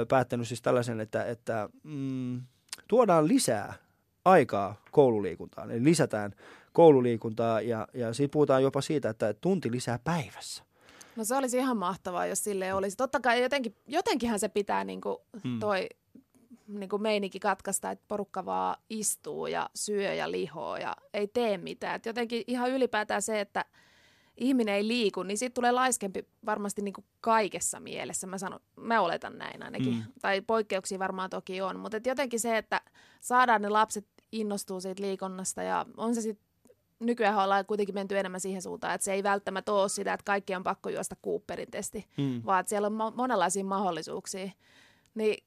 päättänyt siis tällaisen, että, että mm, tuodaan lisää aikaa koululiikuntaan. Eli lisätään koululiikuntaa ja, ja siitä puhutaan jopa siitä, että tunti lisää päivässä. No se olisi ihan mahtavaa, jos sille olisi. Totta kai jotenkin, jotenkinhan se pitää niin kuin hmm. toi niin kuin meininki katkaista, että porukka vaan istuu ja syö ja lihoo ja ei tee mitään. Et jotenkin ihan ylipäätään se, että ihminen ei liiku, niin siitä tulee laiskempi varmasti niin kuin kaikessa mielessä. Mä, sanon, mä oletan näin ainakin. Mm. Tai poikkeuksia varmaan toki on. Mutta jotenkin se, että saadaan ne lapset innostuu siitä liikunnasta ja on se sitten nykyään ollaan kuitenkin menty enemmän siihen suuntaan, että se ei välttämättä ole sitä, että kaikki on pakko juosta Cooperin testi, mm. vaan että siellä on monenlaisia mahdollisuuksia. Niin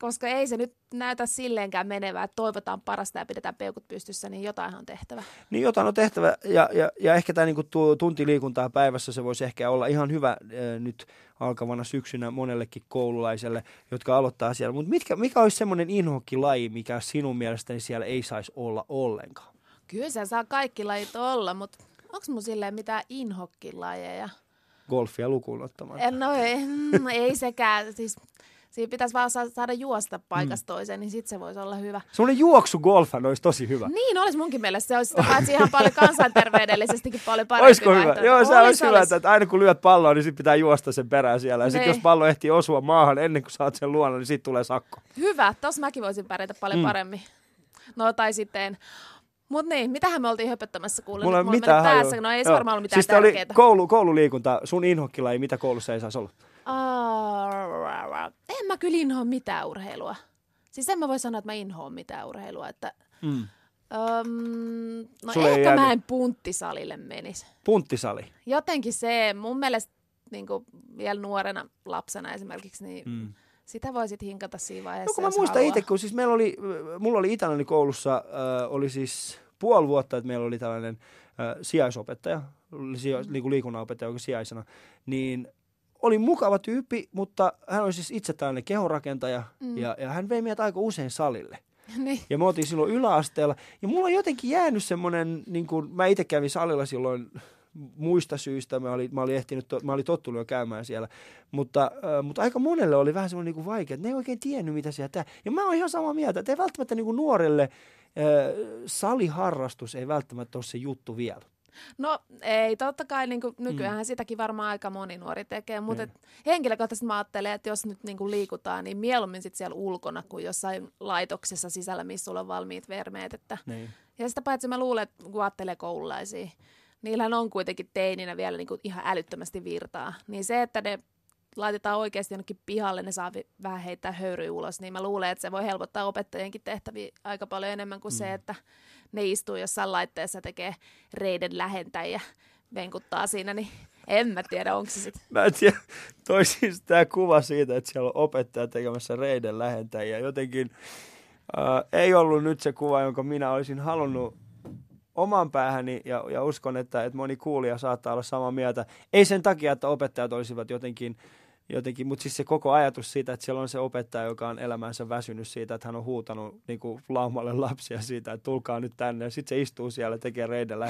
koska ei se nyt näytä silleenkään menevää, että toivotaan parasta ja pidetään peukut pystyssä, niin jotain on tehtävä. Niin jotain on tehtävä ja, ja, ja ehkä tämä niinku tunti liikuntaa päivässä se voisi ehkä olla ihan hyvä äh, nyt alkavana syksynä monellekin koululaiselle, jotka aloittaa siellä. Mutta mikä olisi semmoinen inhokkilaji, mikä sinun mielestäni siellä ei saisi olla ollenkaan? Kyllä se saa kaikki lajit olla, mutta onko mun silleen mitään inhokkilajeja? Golfia lukuun ottamatta. No ei, ei sekään. Siis Siinä pitäisi vaan sa- saada juosta paikasta mm. toiseen, niin sitten se voisi olla hyvä. Semmoinen juoksugolfa olisi tosi hyvä. Niin, olisi munkin mielestä. Se olisi sitä paitsi ihan paljon kansanterveydellisestikin paljon parempi Olisiko hyvä? Joo, se Olis, olisi hyvä, että aina kun lyöt palloa, niin sitten pitää juosta sen perään siellä. Ja sitten Niin. jos pallo ehtii osua maahan ennen kuin saat sen luona, niin sitten tulee sakko. Hyvä, tossa mäkin voisin pärjätä paljon Mm. mm. paremmin. No tai sitten, mut niin, mitähän me oltiin höpöttämässä kuulla? Mulla mulla mitään päässä, no ei se varmaan ollut mitään siis tää oli tärkeää. koulu, koululiikunta, sun inhokkilaji, mitä koulussa ei saisi olla? Aa, en mä kyllä inhoa mitään urheilua. Siis en mä voi sanoa, että mä inhoon mitään urheilua. Että, Mm. öm, no Sulle ehkä jäänyt- mä en punttisalille menisi. Punttisali. Jotenkin se, mun mielestä niin vielä nuorena lapsena esimerkiksi, niin Mm. sitä voisit hinkata siinä vaiheessa, No kun mä muistan itse, kun siis meillä oli, mulla oli Itälläni koulussa, äh, oli siis puoli vuotta, että meillä oli tällainen äh, sijaisopettaja, oli sija, niin kuin liikunnanopettaja joka sijaisena, niin oli mukava tyyppi, mutta hän oli siis itse tällainen kehorakentaja Mm. ja, ja hän vei meidät aika usein salille. niin. Ja me oltiin silloin yläasteella. Ja mulla on jotenkin jäänyt semmoinen, niin kuin, mä itse kävin salilla silloin muista syistä, mä olin, mä olin, ehtinyt, mä olin tottunut jo käymään siellä, mutta, äh, mutta aika monelle oli vähän semmoinen niin kuin vaikea, että ne ei oikein tiennyt, mitä siellä tää. Ja mä oon ihan samaa mieltä, että ei välttämättä niin kuin nuorelle äh, saliharrastus ei välttämättä ole se juttu vielä. No ei, totta kai niin nykyään mm. sitäkin varmaan aika moni nuori tekee, mutta Niin. et, henkilökohtaisesti mä ajattelen, että jos nyt niin liikutaan, niin mieluummin sit siellä ulkona kuin jossain laitoksessa sisällä, missä sulla on valmiit vermeet. Että, Niin. ja sitä paitsi mä luulen, että kun ajattelee koululaisia, niillähän on kuitenkin teininä vielä niin kuin ihan älyttömästi virtaa. Niin se, että ne laitetaan oikeasti jonnekin pihalle, ne saa vähän heittää höyryä ulos, niin mä luulen, että se voi helpottaa opettajienkin tehtäviä aika paljon enemmän kuin mm. se, että ne istuu jossain laitteessa, tekee reiden lähentäjä, venkuttaa siinä, niin en mä tiedä, onko se sitten. Mä en tiedä, toi siis kuva siitä, että siellä on opettaja tekemässä reiden lähentäjiä. Jotenkin äh, ei ollut nyt se kuva, jonka minä olisin halunnut oman päähäni ja, ja uskon, että, että moni kuulija saattaa olla samaa mieltä. Ei sen takia, että opettajat olisivat jotenkin, jotenkin mutta siis se koko ajatus siitä, että siellä on se opettaja, joka on elämänsä väsynyt siitä, että hän on huutanut niin kuin laumalle lapsia siitä, että tulkaa nyt tänne. Ja sitten se istuu siellä ja tekee reiden.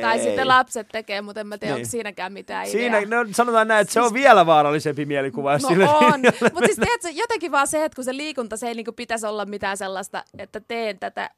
Tai Ei. sitten lapset tekee, mutta en mä tiedä, Niin. onko siinäkään mitään Siinä, ideaa. no, sanotaan näin, että se on vielä vaarallisempi mielikuva. No sille- on, mutta siis tiedätkö, jotenkin vaan se, että kun se liikunta, se ei niinku pitäisi olla mitään sellaista, että teen tätä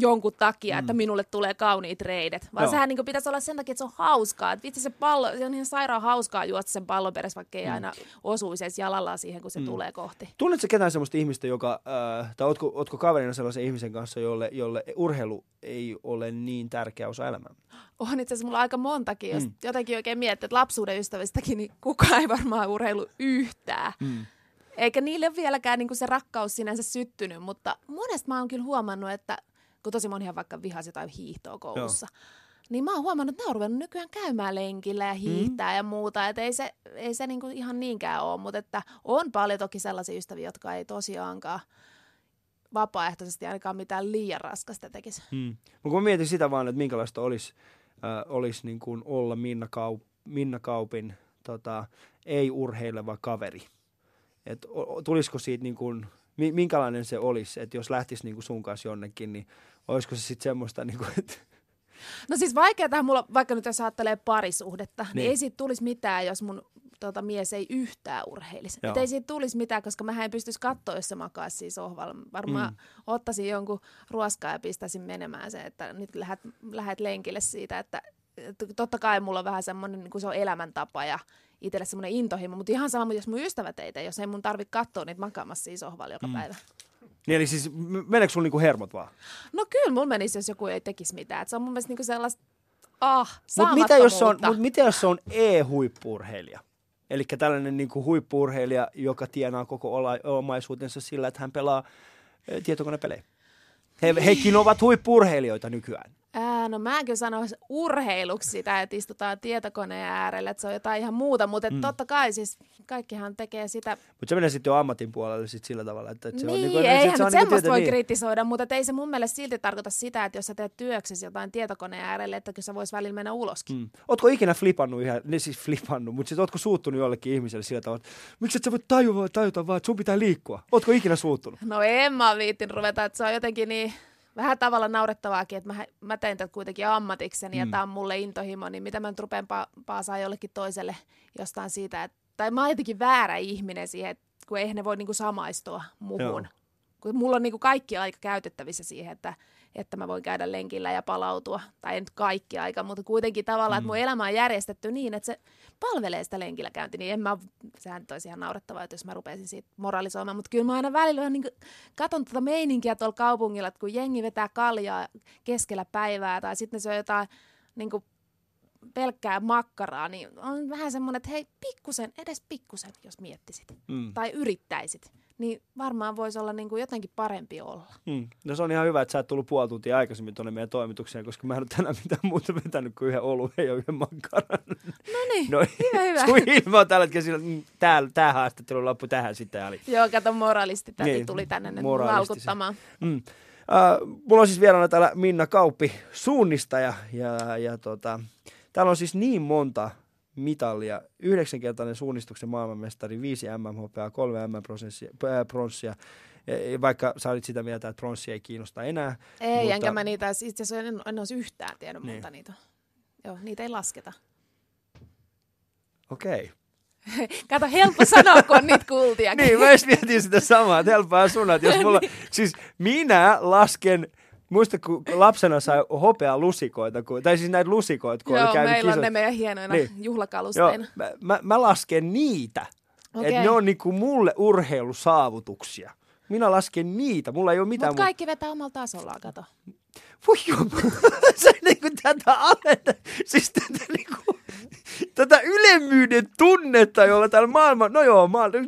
jonkun takia, mm. että minulle tulee kauniit reidet. Vaan Joo. sehän niinku pitäisi olla sen takia, että se on hauskaa. Että vitsi se pallo, se on ihan sairaan hauskaa juosta sen pallon perässä, vaikka ei mm. aina osuisi edes jalallaan siihen, kun se mm. tulee kohti. Tunnetko ketään sellaista ihmistä, joka, äh, tai ootko, ootko kaverina sellaisen ihmisen kanssa, jolle, jolle urheilu ei ole niin tärkeä osa elämää? On itse asiassa mulla aika montakin, jos Mm. jotenkin oikein miettii, että lapsuuden ystävistäkin, niin kukaan ei varmaan urheilu yhtään. Mm. Eikä niille vieläkään niin se rakkaus sinänsä syttynyt, mutta monesta mä oon kyllä huomannut, että kun tosi monihan vaikka vihasi jotain hiihtoa koulussa, niin mä oon huomannut, että ne on ruvennut nykyään käymään lenkillä ja hiihtää mm. ja muuta. Että ei se, ei se niinku ihan niinkään ole, mutta että on paljon toki sellaisia ystäviä, jotka ei tosiaankaan vapaaehtoisesti ainakaan mitään liian raskasta tekisi. Mm. Kun mä mietin sitä vaan, että minkälaista olisi, äh, olisi niin kuin olla Minna, Kaup, Minna Kaupin tota, ei-urheileva kaveri. Et, o- tulisiko siitä niin kuin, minkälainen se olisi, että jos lähtisi niin kuin sun kanssa jonnekin, niin olisiko se sitten semmoista, niin kuin, että No siis vaikeaa mulla, vaikka nyt jos ajattelee parisuhdetta, niin, Niin. ei siitä tulisi mitään, jos mun tota, mies ei yhtään urheilisi. Joo. Et ei siitä tulisi mitään, koska mä en pystyisi katsoa, jos se makaisi siinä sohvalla. Varmaan Mm. ottaisin jonkun ruoskaa ja pistäisin menemään se, että nyt lähdet, lähdet lenkille siitä, että, että totta kai mulla on vähän semmoinen, niin kuin se on elämäntapa ja itselle semmoinen intohimo, mutta ihan sama, jos mun ystävät ei tee, jos ei mun tarvitse katsoa niitä makaamassa siinä sohvalla joka mm. päivä. Niin eli siis meneekö sulla niin kuin hermot vaan? No kyllä mulla menisi, jos joku ei tekisi mitään. Et se on mun mielestä niinku sellaista, ah, Mutta mitä, jos se on, mut mitä jos se on e-huippuurheilija? Eli tällainen niin kuin huippuurheilija, joka tienaa koko omaisuutensa sillä, että hän pelaa eh, tietokonepelejä. He, hekin ovat huippuurheilijoita nykyään. Ää, no mä en kyllä sanoisi urheiluksi sitä, että istutaan tietokoneen äärellä, että se on jotain ihan muuta, mutta mm. totta kai siis kaikkihan tekee sitä. Mutta se menee sitten jo ammatin puolelle sit sillä tavalla. Että, että se niin, on, niin niin kuin, eihän se nyt on niin semmoista kuin voi tietä- kritisoida, mutta ei se mun mielestä silti tarkoita sitä, että jos sä teet työksesi jotain tietokoneen äärelle, että kyllä sä vois välillä mennä uloskin. Mm. Ootko ikinä flipannut ihan, ne siis flipannut, mutta siis ootko suuttunut jollekin ihmiselle sillä tavalla, että miksi et sä voi tajua, tajuta vaan, että sun pitää liikkua? Ootko ikinä suuttunut? No en mä viittin ruveta, että se on jotenkin niin vähän tavalla naurettavaakin, että mä, mä teen tätä kuitenkin ammatikseni mm. ja tää on mulle intohimo, niin mitä mä nyt rupean pa- paasaa jollekin toiselle jostain siitä, että, tai mä oon jotenkin väärä ihminen siihen, että kun eihän ne voi niinku samaistua muuhun. Joo. Kun mulla on niinku kaikki aika käytettävissä siihen, että, että mä voin käydä lenkillä ja palautua. Tai ei nyt kaikki aika, mutta kuitenkin tavallaan, mm. että mun elämä on järjestetty niin, että se palvelee sitä lenkillä käynti, niin en mä, sehän olisi ihan naurettavaa, että jos mä rupeaisin siitä moralisoimaan, mutta kyllä mä aina välillä niin katon tuota meininkiä tuolla kaupungilla, että kun jengi vetää kaljaa keskellä päivää tai sitten se on jotain niin kuin pelkkää makkaraa, niin on vähän semmoinen, että hei, pikkusen, edes pikkusen, jos miettisit. Mm. Tai yrittäisit. Niin varmaan voisi olla niin kuin jotenkin parempi olla. Mm. No se on ihan hyvä, että sä et tullut puoli tuntia aikaisemmin tuonne meidän toimitukseen, koska mä en ole tänään mitään muuta vetänyt kuin yhden oluen ja yhden makkaran. No niin, No, hyvä, hyvä. sun ilme on tällä hetkellä sillä, mm, tää, tää haastattelu loppu tähän sitten. Oli. Joo, kato moralisti täti Niin, tuli tänne nyt. Mm. Uh, mulla on siis vieraana täällä Minna Kauppi suunnistaja ja, ja tota, täällä on siis niin monta mitallia. Yhdeksänkertainen suunnistuksen maailmanmestari, viisi MMHPA, kolme MM-pronssia. E, Vaikka sä olit sitä mieltä, että pronssi ei kiinnosta enää. Ei, Mutta- enkä mä niitä, itse asiassa en, en olisi yhtään tiennyt, Niin. mutta niitä, joo, niitä ei lasketa. Okei. Okay. Kato, helppo sanoa, kun on niitä kultiakin. Niin, mä edes mietin sitä samaa, että helppoa sun, että jos mulla, siis minä lasken, muista kun lapsena sai hopea lusikoita, kun, tai siis näitä lusikoita, kun Joo, oli käynyt meillä on kisat- ne meidän hienoina Niin. niin. Joo, juhlakalusteina. mä, mä, mä lasken niitä, okay. että ne on niinku mulle urheilusaavutuksia. Minä lasken niitä, mulla ei ole mitään Mutta kaikki vetää omalla tasollaan, kato. Voi jumala, se niinku tätä alenta, siis tätä niinku, tätä ylemmyyden tunnetta, jolla täällä maailman, no joo, maailma,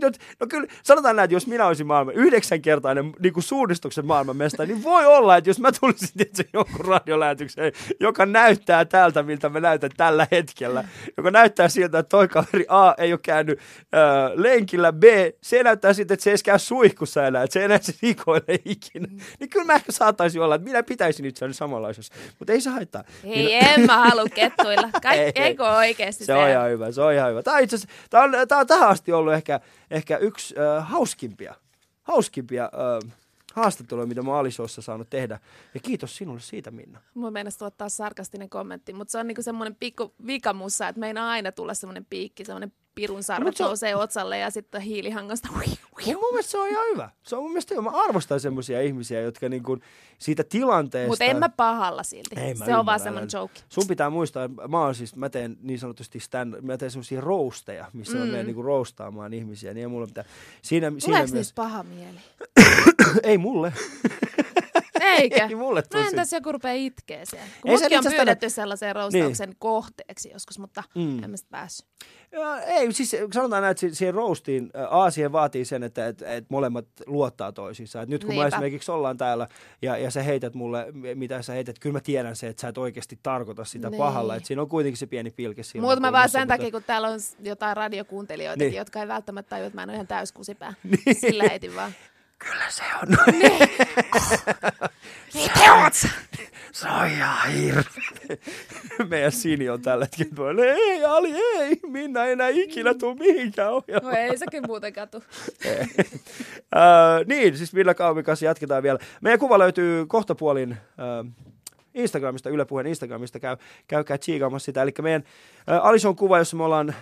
no kyllä, sanotaan näin, että jos minä olisin maailman yhdeksänkertainen niinku suunnistuksen maailmanmestari, niin voi olla, että jos mä tulisin tietysti jonkun radiolähetykseen, joka näyttää tältä, miltä mä näytän tällä hetkellä, joka näyttää siltä, että toi kaveri A ei ole käynyt äh, lenkillä, B, se näyttää siltä, että se ei käy suihkussa enää, että se ei enää se hikoile ikinä, niin kyllä mä ehkä saattaisin olla, että minä pitäisin itseäni samanlaisessa, mutta ei se haittaa. Ei, en mä halua kettuilla. Ei, Kaik, ei. eikö oikeasti Se on ihan hyvä, se on ihan hyvä. Tämä on, itse asiassa, tämä on, tämä on tähän asti ollut ehkä, ehkä yksi äh, hauskimpia, hauskimpia äh, haastatteluja, mitä mä oon Alisossa saanut tehdä. Ja kiitos sinulle siitä, Minna. Mun meinasi tulla taas sarkastinen kommentti, mutta se on niinku semmoinen pikku vika mussa, että meinaa aina tulla semmoinen piikki, semmoinen pirun mut sarvet se on- nousee otsalle ja sitten hiilihangasta. hui, hui. Mun, mun mielestä se on ihan hyvä. Se on mun mielestä hyvä. Mä arvostan semmoisia ihmisiä, jotka niin siitä tilanteesta... Mutta en mä pahalla silti. Ei, mä se on vaan semmoinen joke. Sun pitää muistaa, että mä, oon siis, mä teen niin sanotusti stand, mä teen semmoisia roasteja, missä mm. mä menen niinku roastaamaan ihmisiä. Niin mulla pitää, siinä, siinä Tuleeko myös, niistä paha mieli? ei mulle. Eikä. Ei mulle No siitä. entäs joku rupeaa itkee siellä? Kun Ei se mutkin on pyydetty sellaisen roustauksen kohteeksi joskus, mutta Mm. en mä sitä päässyt. Ja, ei, siis sanotaan näin, että si- siihen roastiin, ä, A, siihen vaatii sen, että et, et molemmat luottaa toisiinsa. Et nyt kun Niinpä. Me esimerkiksi ollaan täällä ja, ja sä heität mulle, mitä sä heität, kyllä mä tiedän se, että sä et oikeasti tarkoita sitä Niin. pahalla. Että siinä on kuitenkin se pieni pilke siinä. Mutta mä vaan sen takia, kun täällä on jotain radiokuuntelijoita, Niin. jotka ei välttämättä tajua, että mä en ole ihan täyskusipää. Niin. Sillä heitin vaan. Kyllä se on. Mitä oot sä? se on ihan hirveä. Meidän Sini on tällä hetkellä tuolla, ei Ali, ei, Minna ei enää ikinä tuu mihinkään No ohjelmaan. ei sekin muuten katu. Niin, siis Villa Kaupin kanssa jatketaan vielä. Meidän kuva löytyy kohtapuolin Instagramista, Yle Puheen Instagramista, käy, käykää tsiikaamassa sitä. Eli meidän Alison kuva, jossa me ollaan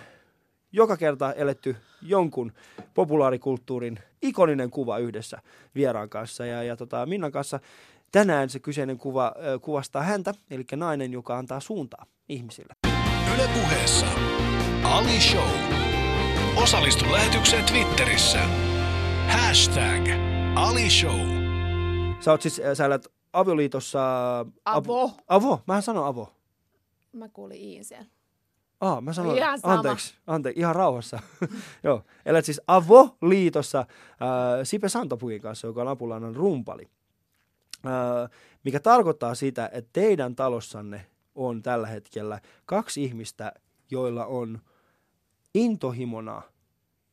joka kerta eletty jonkun populaarikulttuurin ikoninen kuva yhdessä vieraan kanssa. Ja, ja tota, Minnan kanssa tänään se kyseinen kuva ö, kuvastaa häntä, eli nainen, joka antaa suuntaa ihmisille. Yle Puheessa Ali Show. Osallistu lähetykseen Twitterissä. Hashtag Ali Show. Sä oot siis, sä elät avioliitossa... Avo. Avo, mähän sanon avo. Mä kuulin Iin siellä. Ah, mä sanoin, Ihan sama. anteeksi, anteeksi, ihan rauhassa. Joo, elät siis avoliitossa äh, Sipe Santopukin kanssa, joka on Apulannan rumpali. Äh, mikä tarkoittaa sitä, että teidän talossanne on tällä hetkellä kaksi ihmistä, joilla on intohimona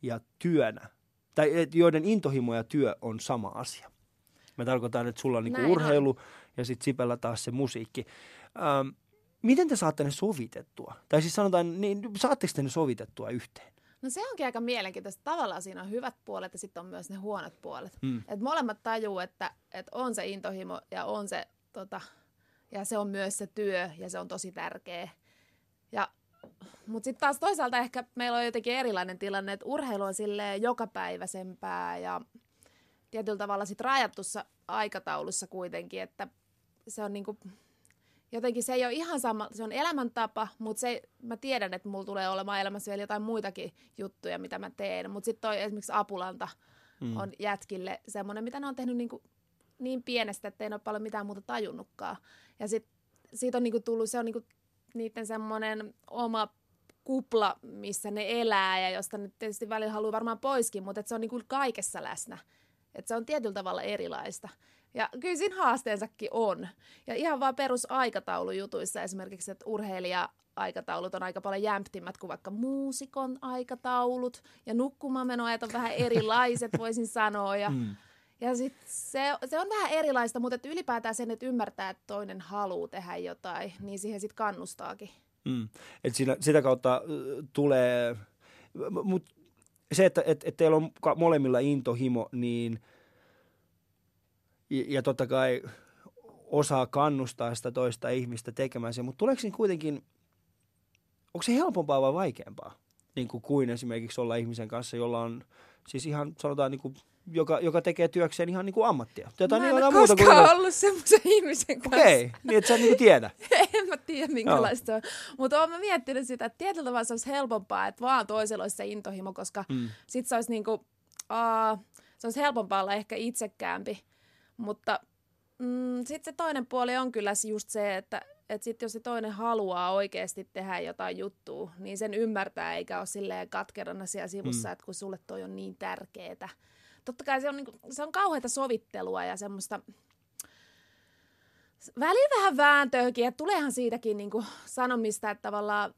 ja työnä, tai joiden intohimo ja työ on sama asia. Mä tarkoitan, että sulla on niinku Näin on. urheilu ja sitten Sipellä taas se musiikki. Ähm, miten te saatte ne sovitettua? Tai siis sanotaan, niin saatteko te ne sovitettua yhteen? No se onkin aika mielenkiintoista. Tavallaan siinä on hyvät puolet ja sitten on myös ne huonot puolet. Mm. Et molemmat tajuu, että, että on se intohimo ja on se, tota, ja se on myös se työ ja se on tosi tärkeä. Ja mutta sitten taas toisaalta ehkä meillä on jotenkin erilainen tilanne, että urheilu on sille jokapäiväisempää ja tietyllä tavalla sit rajattussa aikataulussa kuitenkin, että se on niinku, jotenkin se ei ole ihan sama, se on elämäntapa, mutta se, mä tiedän, että mulla tulee olemaan elämässä vielä jotain muitakin juttuja, mitä mä teen. Mutta sitten toi esimerkiksi Apulanta mm. on jätkille semmoinen, mitä ne on tehnyt niinku niin pienestä, että ei ole paljon mitään muuta tajunnutkaan. Ja sit, siitä on niinku tullut, se on niinku niiden semmoinen oma kupla, missä ne elää ja josta nyt tietysti välillä haluaa varmaan poiskin, mutta se on niinku kaikessa läsnä. Että se on tietyllä tavalla erilaista. Ja kyllä siinä haasteensakin on. Ja ihan vaan perusaikataulujutuissa esimerkiksi, että urheilija aikataulut on aika paljon jämptimmät kuin vaikka muusikon aikataulut. Ja nukkumaanmenoajat on vähän erilaiset, voisin sanoa. Ja, mm. ja sit se, se on vähän erilaista, mutta että ylipäätään sen, että ymmärtää, että toinen haluaa tehdä jotain, niin siihen sitten kannustaakin. Mm. Et siinä, sitä kautta tulee, mutta se, että et, et teillä on molemmilla intohimo, niin ja, ja totta kai osaa kannustaa sitä toista ihmistä tekemään sen, mutta tuleeko siinä kuitenkin, onko se helpompaa vai vaikeampaa? Niin kuin, kuin esimerkiksi olla ihmisen kanssa, jolla on siis ihan sanotaan niin kuin, joka, joka tekee työkseen ihan niin kuin ammattia. Jotain, mä en ole koskaan muuta kuin... ollut semmoisen ihmisen kanssa. Okei, okay, niin että sä et niin tiedä. en mä tiedä minkälaista no. on. Mutta oon mä miettinyt sitä, että tietyllä tavalla se olisi helpompaa, että vaan toisella olisi se intohimo, koska mm. sit se olisi niin kuin, uh, se olisi helpompaa olla ehkä itsekäämpi. Mutta mm, sitten se toinen puoli on kyllä just se, että et sit jos se toinen haluaa oikeasti tehdä jotain juttua, niin sen ymmärtää eikä ole silleen katkerana siellä sivussa, mm. että kun sulle toi on niin tärkeetä. Totta kai se on, niinku, se on kauheita sovittelua ja semmoista välillä vähän vääntöäkin, että tuleehan siitäkin niinku sanomista, että tavallaan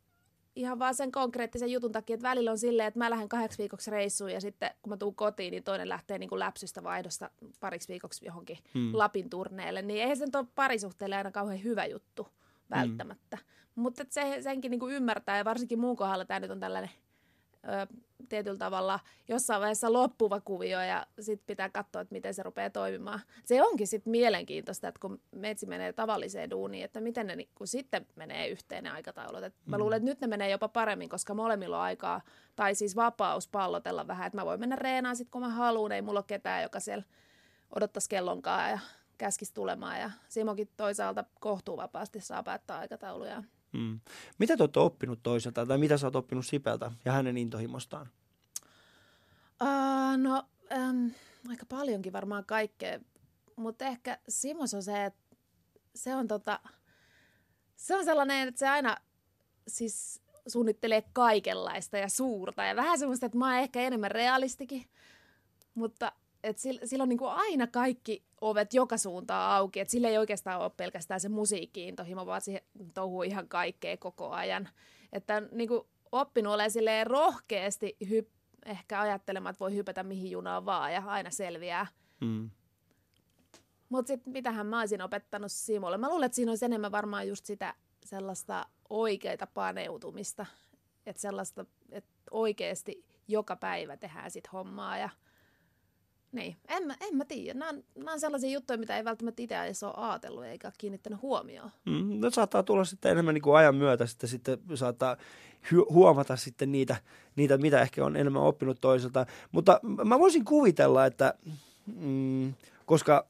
ihan vaan sen konkreettisen jutun takia, että välillä on silleen, että mä lähden kahdeksi viikoksi reissuun ja sitten kun mä tuun kotiin, niin toinen lähtee niin kuin läpsystä vaihdosta pariksi viikoksi johonkin hmm. Lapin turneelle. Niin eihän se ole parisuhteelle aina kauhean hyvä juttu hmm. välttämättä. Hmm. Mutta se, senkin niin kuin ymmärtää ja varsinkin muun kohdalla tämä nyt on tällainen ö, tietyllä tavalla jossain vaiheessa loppuva kuvio ja sitten pitää katsoa, että miten se rupeaa toimimaan. Se onkin sitten mielenkiintoista, että kun metsi menee tavalliseen duuniin, että miten ne kun sitten menee yhteen ne aikataulut. Et mm. Mä luulen, että nyt ne menee jopa paremmin, koska molemmilla on aikaa, tai siis vapaus pallotella vähän, että mä voin mennä reenaan sitten kun mä haluan, ei mulla ole ketään, joka siellä odottaisi kellonkaan ja käskisi tulemaan. Ja Simokin toisaalta kohtuu vapaasti saa päättää aikatauluja. Mm. Mitä te olette oppinut toiselta tai mitä sä oot oppinut Sipeltä ja hänen intohimostaan? Uh, no, um, aika paljonkin varmaan kaikkea, mutta ehkä Simos on se, että se on, tota, se on sellainen, että se aina siis suunnittelee kaikenlaista ja suurta ja vähän semmoista, että mä oon ehkä enemmän realistikin, mutta että sillä, sillä on niin kuin aina kaikki ovet joka suuntaan auki. Että sillä ei oikeastaan ole pelkästään se musiikkiintohimo, vaan siihen touhuu ihan kaikkea koko ajan. Että niin kuin oppinut olemaan rohkeasti hyp, ehkä ajattelemaan, että voi hypätä mihin junaan vaan ja aina selviää. Mm. Mutta sitten mitähän mä olisin opettanut Simolle? Mä luulen, että siinä olisi enemmän varmaan just sitä sellaista oikeita paneutumista. Että sellaista, että oikeasti joka päivä tehdään sit hommaa ja – niin, en mä, en mä tiedä. Nämä on, nämä on sellaisia juttuja, mitä ei välttämättä itse edes ole ajatellut eikä kiinnittänyt huomioon. Mm, no saattaa tulla sitten enemmän niin kuin ajan myötä, sitten, sitten saattaa huomata sitten niitä, niitä, mitä ehkä on enemmän oppinut toiselta. Mutta mä voisin kuvitella, että mm, koska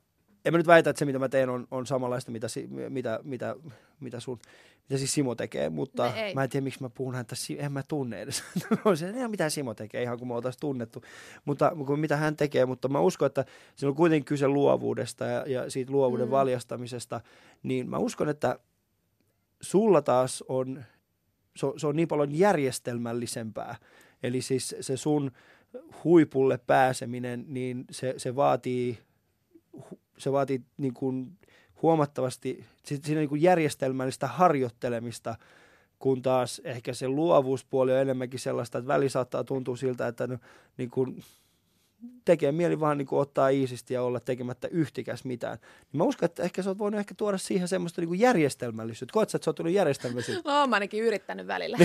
en mä nyt väitä, että se mitä mä teen on, on samanlaista, mitä, mitä, mitä, mitä sun mitä siis Simo tekee, mutta mä en tiedä miksi mä puhun häntä, en mä tunne edes. se mitä Simo tekee, ihan kuin me oltaisiin tunnettu, mutta mitä hän tekee, mutta mä uskon, että siinä on kuitenkin kyse luovuudesta ja, ja siitä luovuuden mm. valjastamisesta, niin mä uskon, että sulla taas on, se, on, se on niin paljon järjestelmällisempää, eli siis se sun huipulle pääseminen, niin se, se vaatii, se vaatii niin kuin huomattavasti siinä niin kuin järjestelmällistä harjoittelemista, kun taas ehkä se luovuuspuoli on enemmänkin sellaista, että väli saattaa tuntua siltä, että no, niin kuin, tekee mieli vaan niin kuin ottaa iisisti ja olla tekemättä yhtikäs mitään. Niin mä uskon, että ehkä sä oot voinut ehkä tuoda siihen semmoista niin kuin järjestelmällisyyttä. Koet sä, että sä oot tullut järjestelmällisyyttä? No, mä ainakin yrittänyt välillä.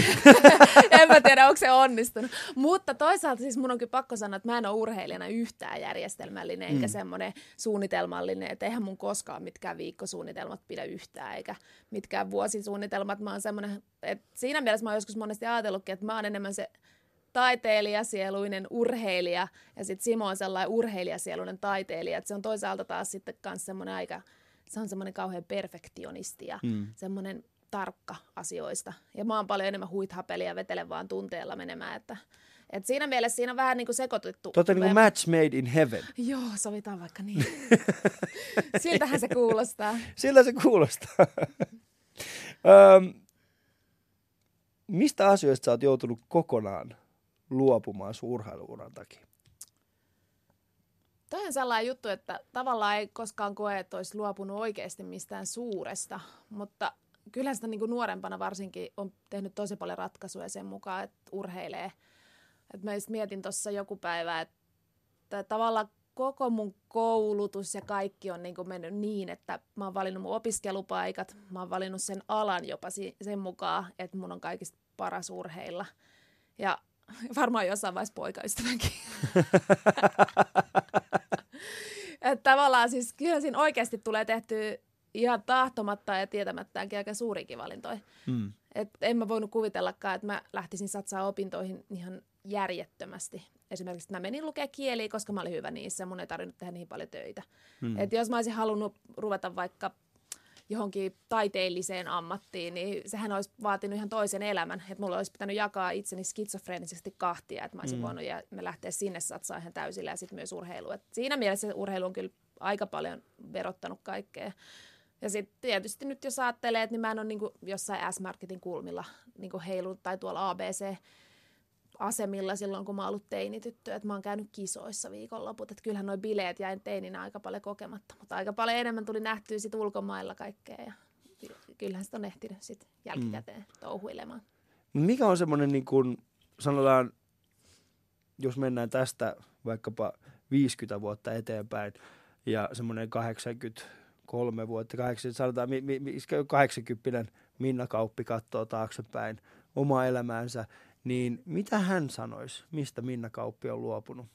en mä tiedä, onko se onnistunut. Mutta toisaalta siis mun on kyllä pakko sanoa, että mä en ole urheilijana yhtään järjestelmällinen, mm. semmoinen suunnitelmallinen, että eihän mun koskaan mitkään viikkosuunnitelmat pidä yhtään, eikä mitkään vuosisuunnitelmat. Mä oon semmoinen, että siinä mielessä mä oon joskus monesti ajatellutkin, että mä oon enemmän se taiteilijasieluinen urheilija ja sitten Simo on sellainen urheilijasieluinen taiteilija. että se on toisaalta taas sitten myös semmoinen aika, se on semmoinen kauhean perfektionisti ja mm. semmoinen tarkka asioista. Ja mä oon paljon enemmän huithapelia ja vetelen vaan tunteella menemään, että et siinä mielessä siinä on vähän niin kuin sekoitettu. Totta niin kuin match made in heaven. Joo, sovitaan vaikka niin. Siltähän se kuulostaa. Siltä se kuulostaa. Öm, mistä asioista sä oot joutunut kokonaan luopumaan sun urheiluuran takia? Toi on sellainen juttu, että tavallaan ei koskaan koe, että olisi luopunut oikeasti mistään suuresta, mutta kyllä sitä niin kuin nuorempana varsinkin on tehnyt tosi paljon ratkaisuja sen mukaan, että urheilee. Et mä mietin tuossa joku päivä, että tavallaan koko mun koulutus ja kaikki on niin kuin mennyt niin, että mä oon valinnut mun opiskelupaikat, mä oon valinnut sen alan jopa sen mukaan, että mun on kaikista paras urheilla. Ja Varmaan jossain vaiheessa poikaystävänkin. että tavallaan siis kyllä siinä oikeasti tulee tehty ihan tahtomatta ja tietämättäänkin aika suurikin valintoja. Mm. Et en mä voinut kuvitellakaan, että mä lähtisin satsaa opintoihin ihan järjettömästi. Esimerkiksi että mä menin lukea kieliä, koska mä olin hyvä niissä, mun ei tarvinnut tehdä niin paljon töitä. Mm. Et jos mä olisin halunnut ruveta vaikka johonkin taiteelliseen ammattiin, niin sehän olisi vaatinut ihan toisen elämän. Että mulla olisi pitänyt jakaa itseni skitsofreenisesti kahtia, että mä olisin mm. voinut ja me lähteä sinne satsaa ihan täysillä ja sitten myös urheilu. Et siinä mielessä urheilu on kyllä aika paljon verottanut kaikkea. Ja sitten tietysti nyt jos ajattelee, että niin mä en ole niin jossain S-Marketin kulmilla niin heilut tai tuolla ABC asemilla silloin, kun mä oon ollut teinityttö, että mä oon käynyt kisoissa viikonloput, että kyllähän noin bileet jäi teininä aika paljon kokematta, mutta aika paljon enemmän tuli nähtyä sit ulkomailla kaikkea ja kyllähän sitä on ehtinyt sit jälkikäteen mm. touhuilemaan. Mikä on semmoinen, niin kun sanotaan, jos mennään tästä vaikkapa 50 vuotta eteenpäin ja semmoinen 83 vuotta, 80, sanotaan, 80 Minna Kauppi katsoo taaksepäin omaa elämäänsä, niin mitä hän sanoisi, mistä Minna Kauppi on luopunut?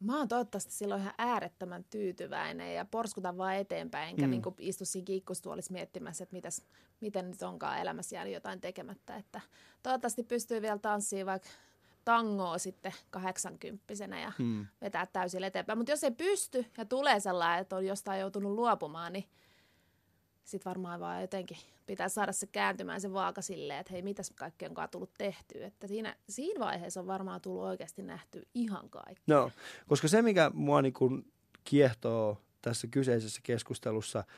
Mä oon toivottavasti silloin ihan äärettömän tyytyväinen ja porskutan vaan eteenpäin, enkä mm. niin istu siinä kiikkustuolissa miettimässä, että mitäs, miten nyt onkaan elämässä jäänyt jotain tekemättä. Että toivottavasti pystyy vielä tanssimaan vaikka tangoa sitten kahdeksankymppisenä ja mm. vetää täysin eteenpäin. Mutta jos ei pysty ja tulee sellainen, että on jostain joutunut luopumaan, niin sitten varmaan vaan jotenkin pitää saada se kääntymään se vaaka silleen, että hei, mitäs kaikki onkaan tullut tehtyä. Että siinä, siinä vaiheessa on varmaan tullut oikeasti nähty ihan kaikki. No, koska se, mikä mua niin kuin kiehtoo tässä kyseisessä keskustelussa –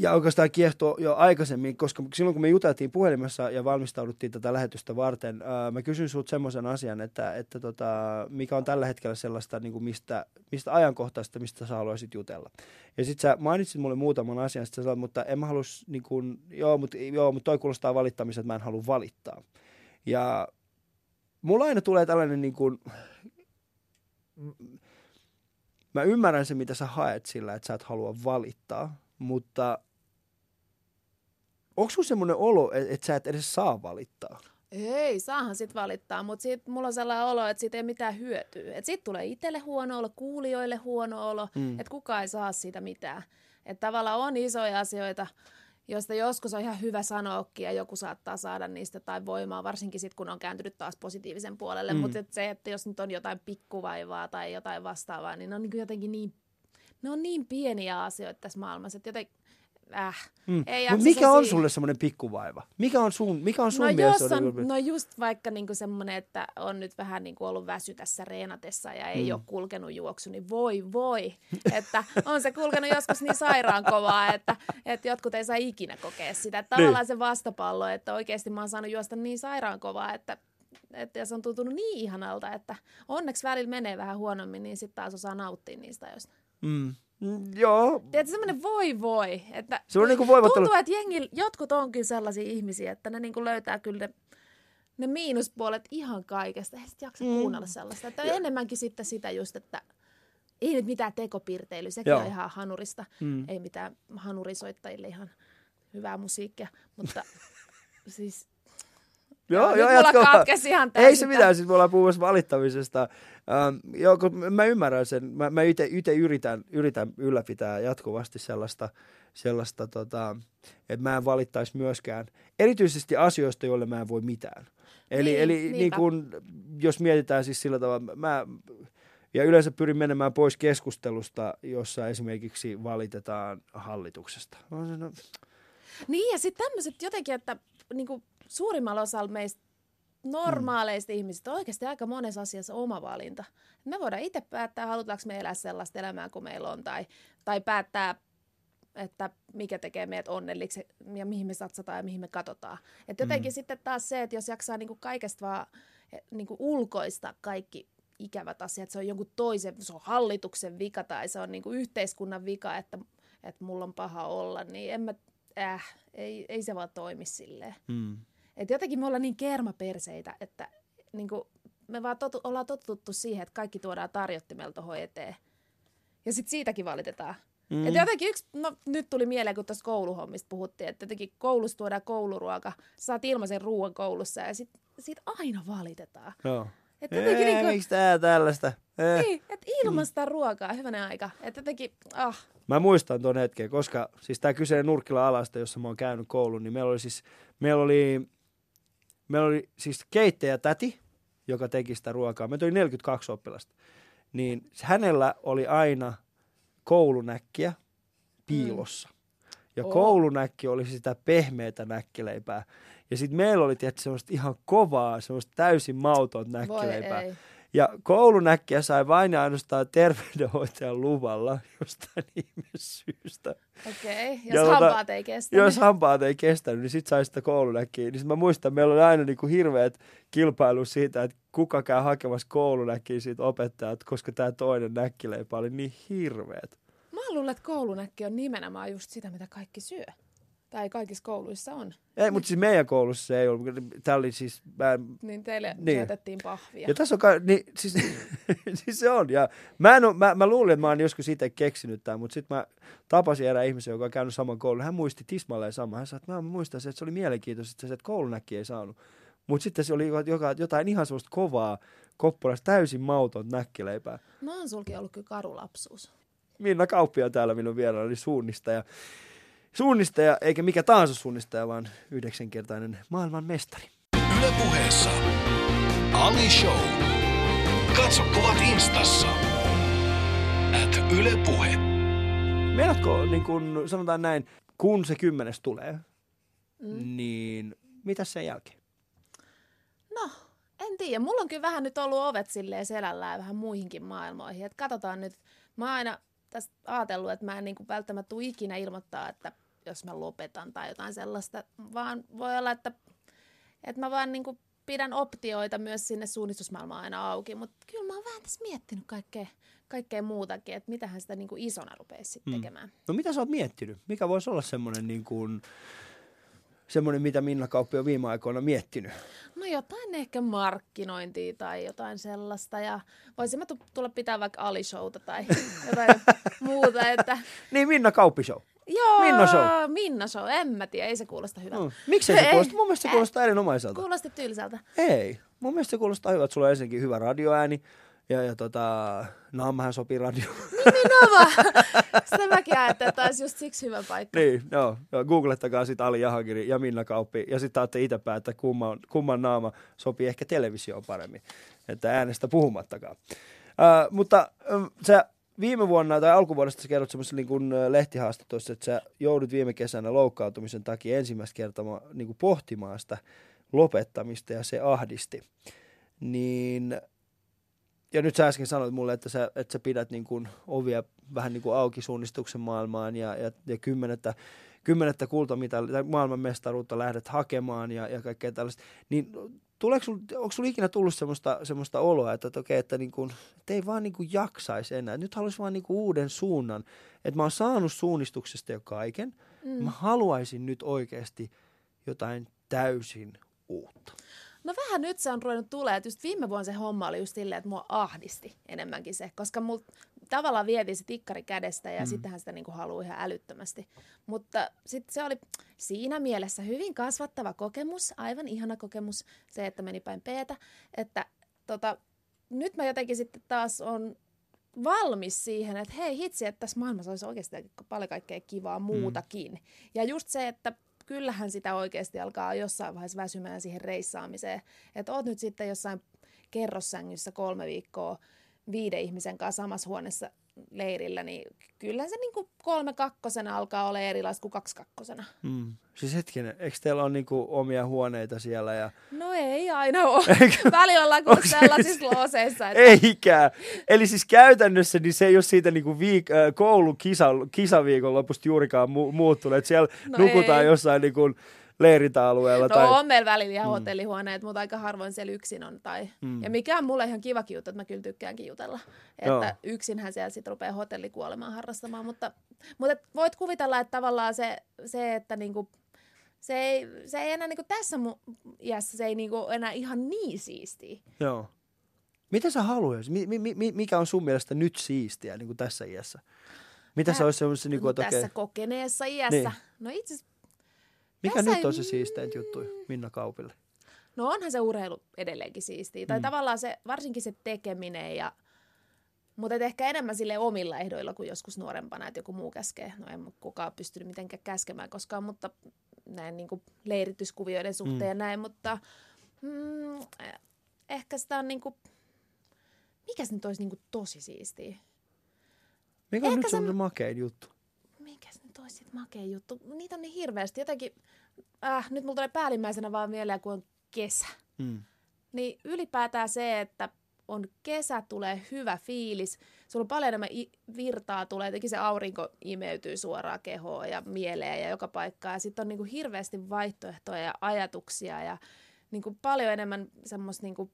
ja oikeastaan kiehtoo jo aikaisemmin, koska silloin kun me juteltiin puhelimessa ja valmistauduttiin tätä lähetystä varten, ää, mä kysyin sinulta semmoisen asian, että, että tota, mikä on tällä hetkellä sellaista, niin kuin mistä, mistä ajankohtaista, mistä sä haluaisit jutella. Ja sitten sä mainitsit mulle muutaman asian, sit sä sanoit, mutta en mä halus, niin kuin, joo, mutta joo, mut toi kuulostaa valittamista, että mä en halua valittaa. Ja mulla aina tulee tällainen niin kuin, mä ymmärrän se, mitä sä haet sillä, että sä et halua valittaa, mutta onko sun semmoinen olo, että et sä et edes saa valittaa? Ei, saahan sit valittaa, mutta sit mulla on sellainen olo, että siitä ei mitään hyötyä. Että sit tulee itselle huono olo, kuulijoille huono olo, mm. että kukaan ei saa siitä mitään. Että tavallaan on isoja asioita, joista joskus on ihan hyvä sanoakin ja joku saattaa saada niistä tai voimaa, varsinkin sitten kun on kääntynyt taas positiivisen puolelle. Mm. Mutta et se, että jos nyt on jotain pikkuvaivaa tai jotain vastaavaa, niin ne on niin jotenkin niin, ne on niin pieniä asioita tässä maailmassa, että jotenkin äh, mm. ei no mikä on sulle semmoinen pikkuvaiva? Mikä on sun, mikä on sun no mielestä? Jos on, no just vaikka niinku semmoinen, että on nyt vähän niinku ollut väsy tässä reenatessa ja ei mm. ole kulkenut juoksu, niin voi voi. että on se kulkenut joskus niin sairaan kovaa, että, että jotkut ei saa ikinä kokea sitä. Että tavallaan niin. se vastapallo, että oikeasti mä oon saanut juosta niin sairaan kovaa, että että se on tuntunut niin ihanalta, että onneksi välillä menee vähän huonommin, niin sitten taas osaa nauttia niistä ajoista. Mm. Mm, joo. Tiedätkö, semmoinen voi voi. Että se on niin kuin. Tuntuu, että jengi, jotkut onkin sellaisia ihmisiä, että ne niin kuin löytää kyllä ne, ne miinuspuolet ihan kaikesta. Ei sit jaksa mm. kuunnella sellaista. Että on enemmänkin sitten sitä just, että ei nyt mitään tekopirteily, sekin Joo. on ihan hanurista. Mm. Ei mitään hanurisoittajille ihan hyvää musiikkia, mutta siis Joo, joo, mulla jatka vaan. ihan Ei täysin se tää. mitään, siis me ollaan puhumassa valittamisesta. Ähm, joo, kun mä ymmärrän sen. Mä, mä itse yritän, yritän ylläpitää jatkuvasti sellaista, sellaista tota, että mä en valittaisi myöskään. Erityisesti asioista, joille mä en voi mitään. Eli, Niin, eli niin kun, jos mietitään siis sillä tavalla, mä, ja yleensä pyrin menemään pois keskustelusta, jossa esimerkiksi valitetaan hallituksesta. No, se- no, Niin ja sitten tämmöiset jotenkin, että niinku, suurimmalla osalla meistä normaaleista mm. ihmisistä on oikeasti aika monessa asiassa oma valinta. Me voidaan itse päättää, halutaanko me elää sellaista elämää kuin meillä on, tai, tai päättää, että mikä tekee meidät onnelliksi ja mihin me satsataan ja mihin me katsotaan. Et jotenkin mm. sitten taas se, että jos jaksaa niinku kaikesta vaan niinku ulkoista kaikki ikävät asiat, se on jonkun toisen, se on hallituksen vika tai se on niinku yhteiskunnan vika, että, että mulla on paha olla, niin en mä, äh, ei, ei se vaan toimi silleen. mm. Et jotenkin me ollaan niin kermaperseitä, että niinku, me vaan totu, ollaan totuttu siihen, että kaikki tuodaan tarjottimella tuohon eteen. Ja sitten siitäkin valitetaan. Mm. Et jotenkin yksi, no nyt tuli mieleen, kun tuossa kouluhommista puhuttiin, että jotenkin koulussa tuodaan kouluruoka, saat ilmaisen ruoan koulussa ja sit, siitä aina valitetaan. Joo. Et jotenkin Ei, niinku, miksi tää tällaista? Eh. niin, että ilmasta mm. ruokaa, hyvänen aika. Että jotenkin, ah, Mä muistan tuon hetken, koska siis tämä kyseinen Nurkkila alasta, jossa mä oon käynyt koulun, niin meillä oli siis, meillä oli, meillä oli siis keittäjä täti, joka teki sitä ruokaa. Meitä oli 42 oppilasta. Niin hänellä oli aina koulunäkkiä piilossa. Ja Oo. koulunäkki oli sitä pehmeätä näkkileipää. Ja sitten meillä oli tietysti semmoista ihan kovaa, semmoista täysin mautonta voi näkkileipää. ei. Ja koulunäkkiä sai vain ja ainoastaan terveydenhoitajan luvalla jostain ihmessyystä. Okei, okay. Ja jos tota, hampaat ei kestä. Jos hampaat ei kestänyt, niin sit sai sitä koulunäkkiä. Niin sit mä muistan, meillä oli aina niinku hirveät kilpailu siitä, että kuka käy hakemassa koulunäkkiä siitä opettajat, koska tämä toinen näkkileipä oli niin hirveät. Mä luulen, että koulunäkki on nimenomaan just sitä, mitä kaikki syö. Tai kaikissa kouluissa on. Ei, mutta siis meidän koulussa se ei ollut. Tämä oli siis, mä en, Niin teille Niin. syötettiin pahvia. Ja tässä on, ka- niin, siis, siis se on. Ja mä, en oo, mä, mä luulin, että mä oon joskus itse keksinyt tämän, mutta sitten mä tapasin erään ihmisen, joka on käynyt saman koulun. Hän muisti tismalleen sama. Hän sanoi, että mä muistan se, että se oli mielenkiintoista, se, että koulunäkki ei saanut. Mutta sitten se oli joka, jotain ihan sellaista kovaa, koppolasta täysin mauton näkkileipää. No on sulki ollut kyllä karu lapsuus. Minna Kauppia täällä minun vieraana, eli suunnistaja. Suunnistaja, eikä mikä tahansa suunnistaja, vaan yhdeksänkertainen maailman mestari. Yle puheessa. Ali Show. Katso kuvat instassa. At Yle Puhe. Meinaatko, niin kun sanotaan näin, kun se kymmenes tulee, Mm. niin mitä sen jälkeen? No, en tiedä. Mulla on kyllä vähän nyt ollut ovet silleen selällään vähän muihinkin maailmoihin. Et katsotaan nyt. Mä oon aina tästä ajatellut, että mä en niinku välttämättä tule ikinä ilmoittaa, että jos mä lopetan tai jotain sellaista, vaan voi olla, että, että mä vaan niinku pidän optioita myös sinne suunnistusmaailmaan aina auki. Mutta kyllä mä oon vähän tässä miettinyt kaikkea, kaikkea muutakin, että mitähän sitä niinku isona rupeaisi sitten Mm. tekemään. No mitä sä oot miettinyt? Mikä voisi olla semmoinen, niin kuin, semmoinen mitä Minna Kauppi on viime aikoina miettinyt? No jotain ehkä markkinointia tai jotain sellaista. Ja voisin mä tu- tulla pitää vaikka alishouta tai jotain muuta. Että... Niin, Minna Kauppi Show. Joo, Minna show. Minna show, en mä tiedä, ei se kuulosta hyvältä. Mm. Miksei se kuulosta? Mun mielestä se kuulostaa erinomaiselta. Kuulosti tylsältä. Ei. Mun mielestä se kuulostaa hyvältä. Sulla on ensinnäkin hyvä radioääni. Ja, ja tota, naamahan sopii radio. Nimenomaan. Sitä mäkin ajattelin, että olisi just siksi hyvä paikka. niin, joo. joo. Googlettakaa sitten Ali Jahangiri ja Minna Kauppi. Ja sitten saatte itse päättää, kumman, kumman naama sopii ehkä televisioon paremmin. Että äänestä puhumattakaan. Uh, mutta um, sä viime vuonna tai alkuvuodesta sä kerrot semmoisessa niin lehtihaastattelussa, että sä joudut viime kesänä loukkaantumisen takia ensimmäistä kertaa niin pohtimaan sitä lopettamista ja se ahdisti. Niin, ja nyt sä äsken sanoit mulle, että sä, että sä pidät niin kuin ovia vähän niin kuin auki suunnistuksen maailmaan ja, ja, ja kymmenettä, kymmenettä kultamitalia tai maailmanmestaruutta lähdet hakemaan ja, ja kaikkea tällaista. Niin tuleeko sul, onko sulla ikinä tullut semmoista, semmoista oloa, että, että, okei, että, niin kuin, että ei vaan niin kuin jaksaisi enää. Nyt haluaisi vaan niin kuin uuden suunnan. Että mä oon saanut suunnistuksesta jo kaiken. Mm. Mä haluaisin nyt oikeasti jotain täysin uutta. No vähän nyt se on ruvennut tulee, että just viime vuonna se homma oli just silleen, että mua ahdisti enemmänkin se, koska mul tavallaan vietiin se tikkari kädestä ja mm. sittenhän sitä niinku haluaa ihan älyttömästi. Mutta sitten se oli siinä mielessä hyvin kasvattava kokemus, aivan ihana kokemus, se, että meni päin peetä, että tota, nyt mä jotenkin sitten taas on valmis siihen, että hei hitsi, että tässä maailmassa olisi oikeasti paljon kaikkea kivaa muutakin. Mm. Ja just se, että kyllähän sitä oikeasti alkaa jossain vaiheessa väsymään siihen reissaamiseen. Että oot nyt sitten jossain kerrossängyssä kolme viikkoa viiden ihmisen kanssa samassa huoneessa leirillä, niin kyllä se niin kuin kolme kakkosena alkaa olla erilaista kuin kaksi kakkosena. Mm. Siis hetkinen, eikö teillä ole niinku omia huoneita siellä? Ja... No ei aina ole. Välillä ollaan kuin sellaisissa looseissa. Että... Eikä. Eli siis käytännössä niin se ei ole siitä niinku viik- äh, koulun kisa, kisaviikon lopusta juurikaan mu- muuttunut. Että siellä no nukutaan ei. jossain niinku leirintäalueella. No tai... on meillä välillä ihan mm. hotellihuoneet, mutta aika harvoin siellä yksin on. Tai... Mm. Ja mikä on mulle ihan kiva juttu, että mä kyllä tykkäänkin jutella. Että Joo. yksinhän siellä sitten rupeaa hotellikuolemaan harrastamaan. Mutta, mutta voit kuvitella, että tavallaan se, se että niinku, se ei, se ei enää niinku tässä mu- iässä, se ei niinku enää ihan niin siistiä. Joo. Mitä sä haluaisit? Mi- mi- mi- mikä on sun mielestä nyt siistiä niin kuin tässä iässä? Mitä se olisi semmoisessa... Niin kuin, että tässä okay. kokeneessa iässä? Niin. No itse mikä Tässä nyt on se siistein juttu Minna Kaupille? No onhan se urheilu edelleenkin siistiä. Tai mm. tavallaan se, varsinkin se tekeminen ja mutta ehkä enemmän sille omilla ehdoilla kuin joskus nuorempana, että joku muu käskee. No en kukaan pystynyt mitenkään käskemään koskaan, mutta näin niin kuin leirityskuvioiden suhteen mm. ja näin, mutta mm, ehkä sitä on niin kuin, mikä se nyt olisi niin kuin tosi siistiä? Mikä on ehkä nyt se... makein juttu? Olisi sitten makea juttu. Niitä on niin hirveästi. Jotenkin, äh, nyt mulla tulee päällimmäisenä vaan mieleen, kun on kesä. Mm. Niin ylipäätään se, että on kesä, tulee hyvä fiilis. Sulla on paljon enemmän virtaa, tulee jotenkin se aurinko imeytyy suoraan kehoon ja mieleen ja joka paikkaan. Ja sitten on niin kuin hirveästi vaihtoehtoja ja ajatuksia ja niin kuin paljon enemmän semmoista niin kuin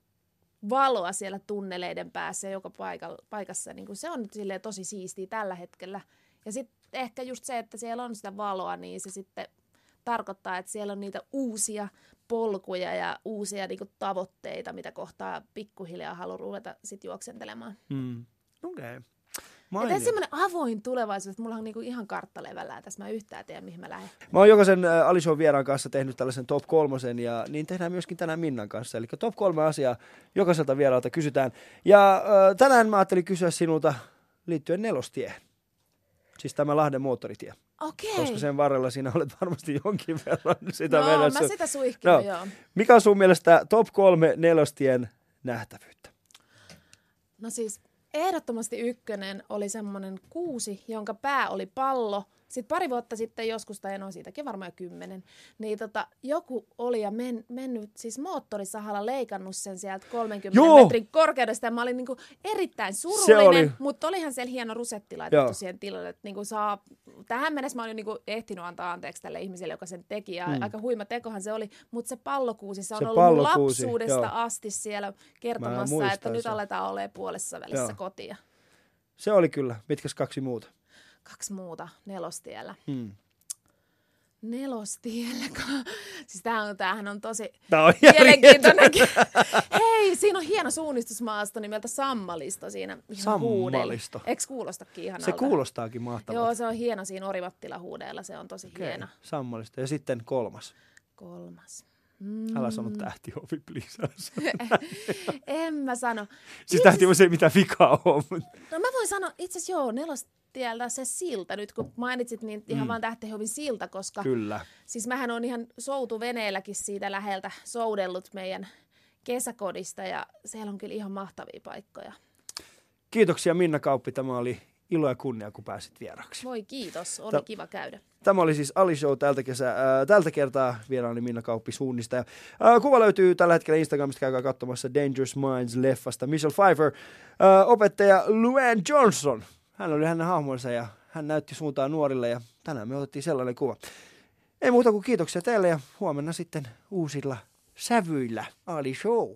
valoa siellä tunneleiden päässä joka paikassa. Niin kuin se on nyt tosi siistiä tällä hetkellä. Ja sitten ehkä just se, että siellä on sitä valoa, niin se sitten tarkoittaa, että siellä on niitä uusia polkuja ja uusia niin kuin, tavoitteita, mitä kohtaa pikkuhiljaa haluaa ruveta sitten juoksentelemaan. Mm. Okei. Okay. Ja semmoinen avoin tulevaisuus, että mulla on niinku ihan kartta levällään tässä, mä yhtään tiedä, mihin mä lähden. Mä oon jokaisen äh, Alishon vieraan kanssa tehnyt tällaisen top kolmosen, ja niin tehdään myöskin tänään Minnan kanssa. Eli top kolme asiaa jokaiselta vieraalta kysytään. Ja äh, tänään mä ajattelin kysyä sinulta liittyen nelostiehen. Siis tämä Lahden moottoritie. Okei. Koska sen varrella sinä olet varmasti jonkin verran sitä no, vedessä. mä sitä suihkin, no. joo. Mikä on sun mielestä top kolme nelostien nähtävyyttä? No siis ehdottomasti ykkönen oli semmoinen kuusi, jonka pää oli pallo – sitten pari vuotta sitten joskus, tai no siitäkin varmaan kymmenen, niin tota, joku oli ja men, mennyt siis moottorisahalla leikannut sen sieltä 30 Joo. metrin korkeudesta. Ja mä olin niinku erittäin surullinen, oli. mutta olihan siellä hieno rusetti laitettu Joo. siihen tilalle. Että niinku saa, tähän mennessä mä olin niinku ehtinyt antaa anteeksi tälle ihmiselle, joka sen teki. Ja mm. aika huima tekohan se oli, mutta se pallokuusi, se on se ollut pallokuusi. lapsuudesta Joo. asti siellä kertomassa, että sen. nyt aletaan olemaan puolessa välissä Joo. kotia. Se oli kyllä. Mitkäs kaksi muuta? Kaksi muuta nelostiellä. Hmm. Nelostiellä. Siis tämähän on, tämähän on tosi Tämä on mielenkiintoinen. Hei, siinä on hieno suunnistusmaasto nimeltä Sammalisto siinä. Ihan Sammalisto. Eikö kuulostakin ihanalta? Se kuulostaakin mahtavalta. Joo, se on hieno siinä Orivattila huudeella. Se on tosi okay. hieno. Sammalisto. Ja sitten kolmas. Kolmas. Mm. Älä sano tähtiovi, please. en mä sano. Siis tähtiovi se ei mitään vikaa ole. No mä voin sanoa, itse asiassa joo, nelost, tieltä se silta, nyt kun mainitsit, niin ihan mm. vaan Tähtihovin silta, koska Kyllä. siis mähän on ihan soutuveneelläkin siitä läheltä soudellut meidän kesäkodista ja siellä on kyllä ihan mahtavia paikkoja. Kiitoksia Minna Kauppi, tämä oli ilo ja kunnia, kun pääsit vieraksi. Voi kiitos, oli T- kiva käydä. Tämä oli siis Ali Show tältä, kesä, äh, tältä kertaa vieraani Minna Kauppi suunnista. Äh, kuva löytyy tällä hetkellä Instagramista, käykää katsomassa Dangerous Minds-leffasta. Michelle Pfeiffer, äh, opettaja Luann Johnson hän oli hänen hahmonsa ja hän näytti suuntaan nuorille ja tänään me otettiin sellainen kuva. Ei muuta kuin kiitoksia teille ja huomenna sitten uusilla sävyillä Ali Show.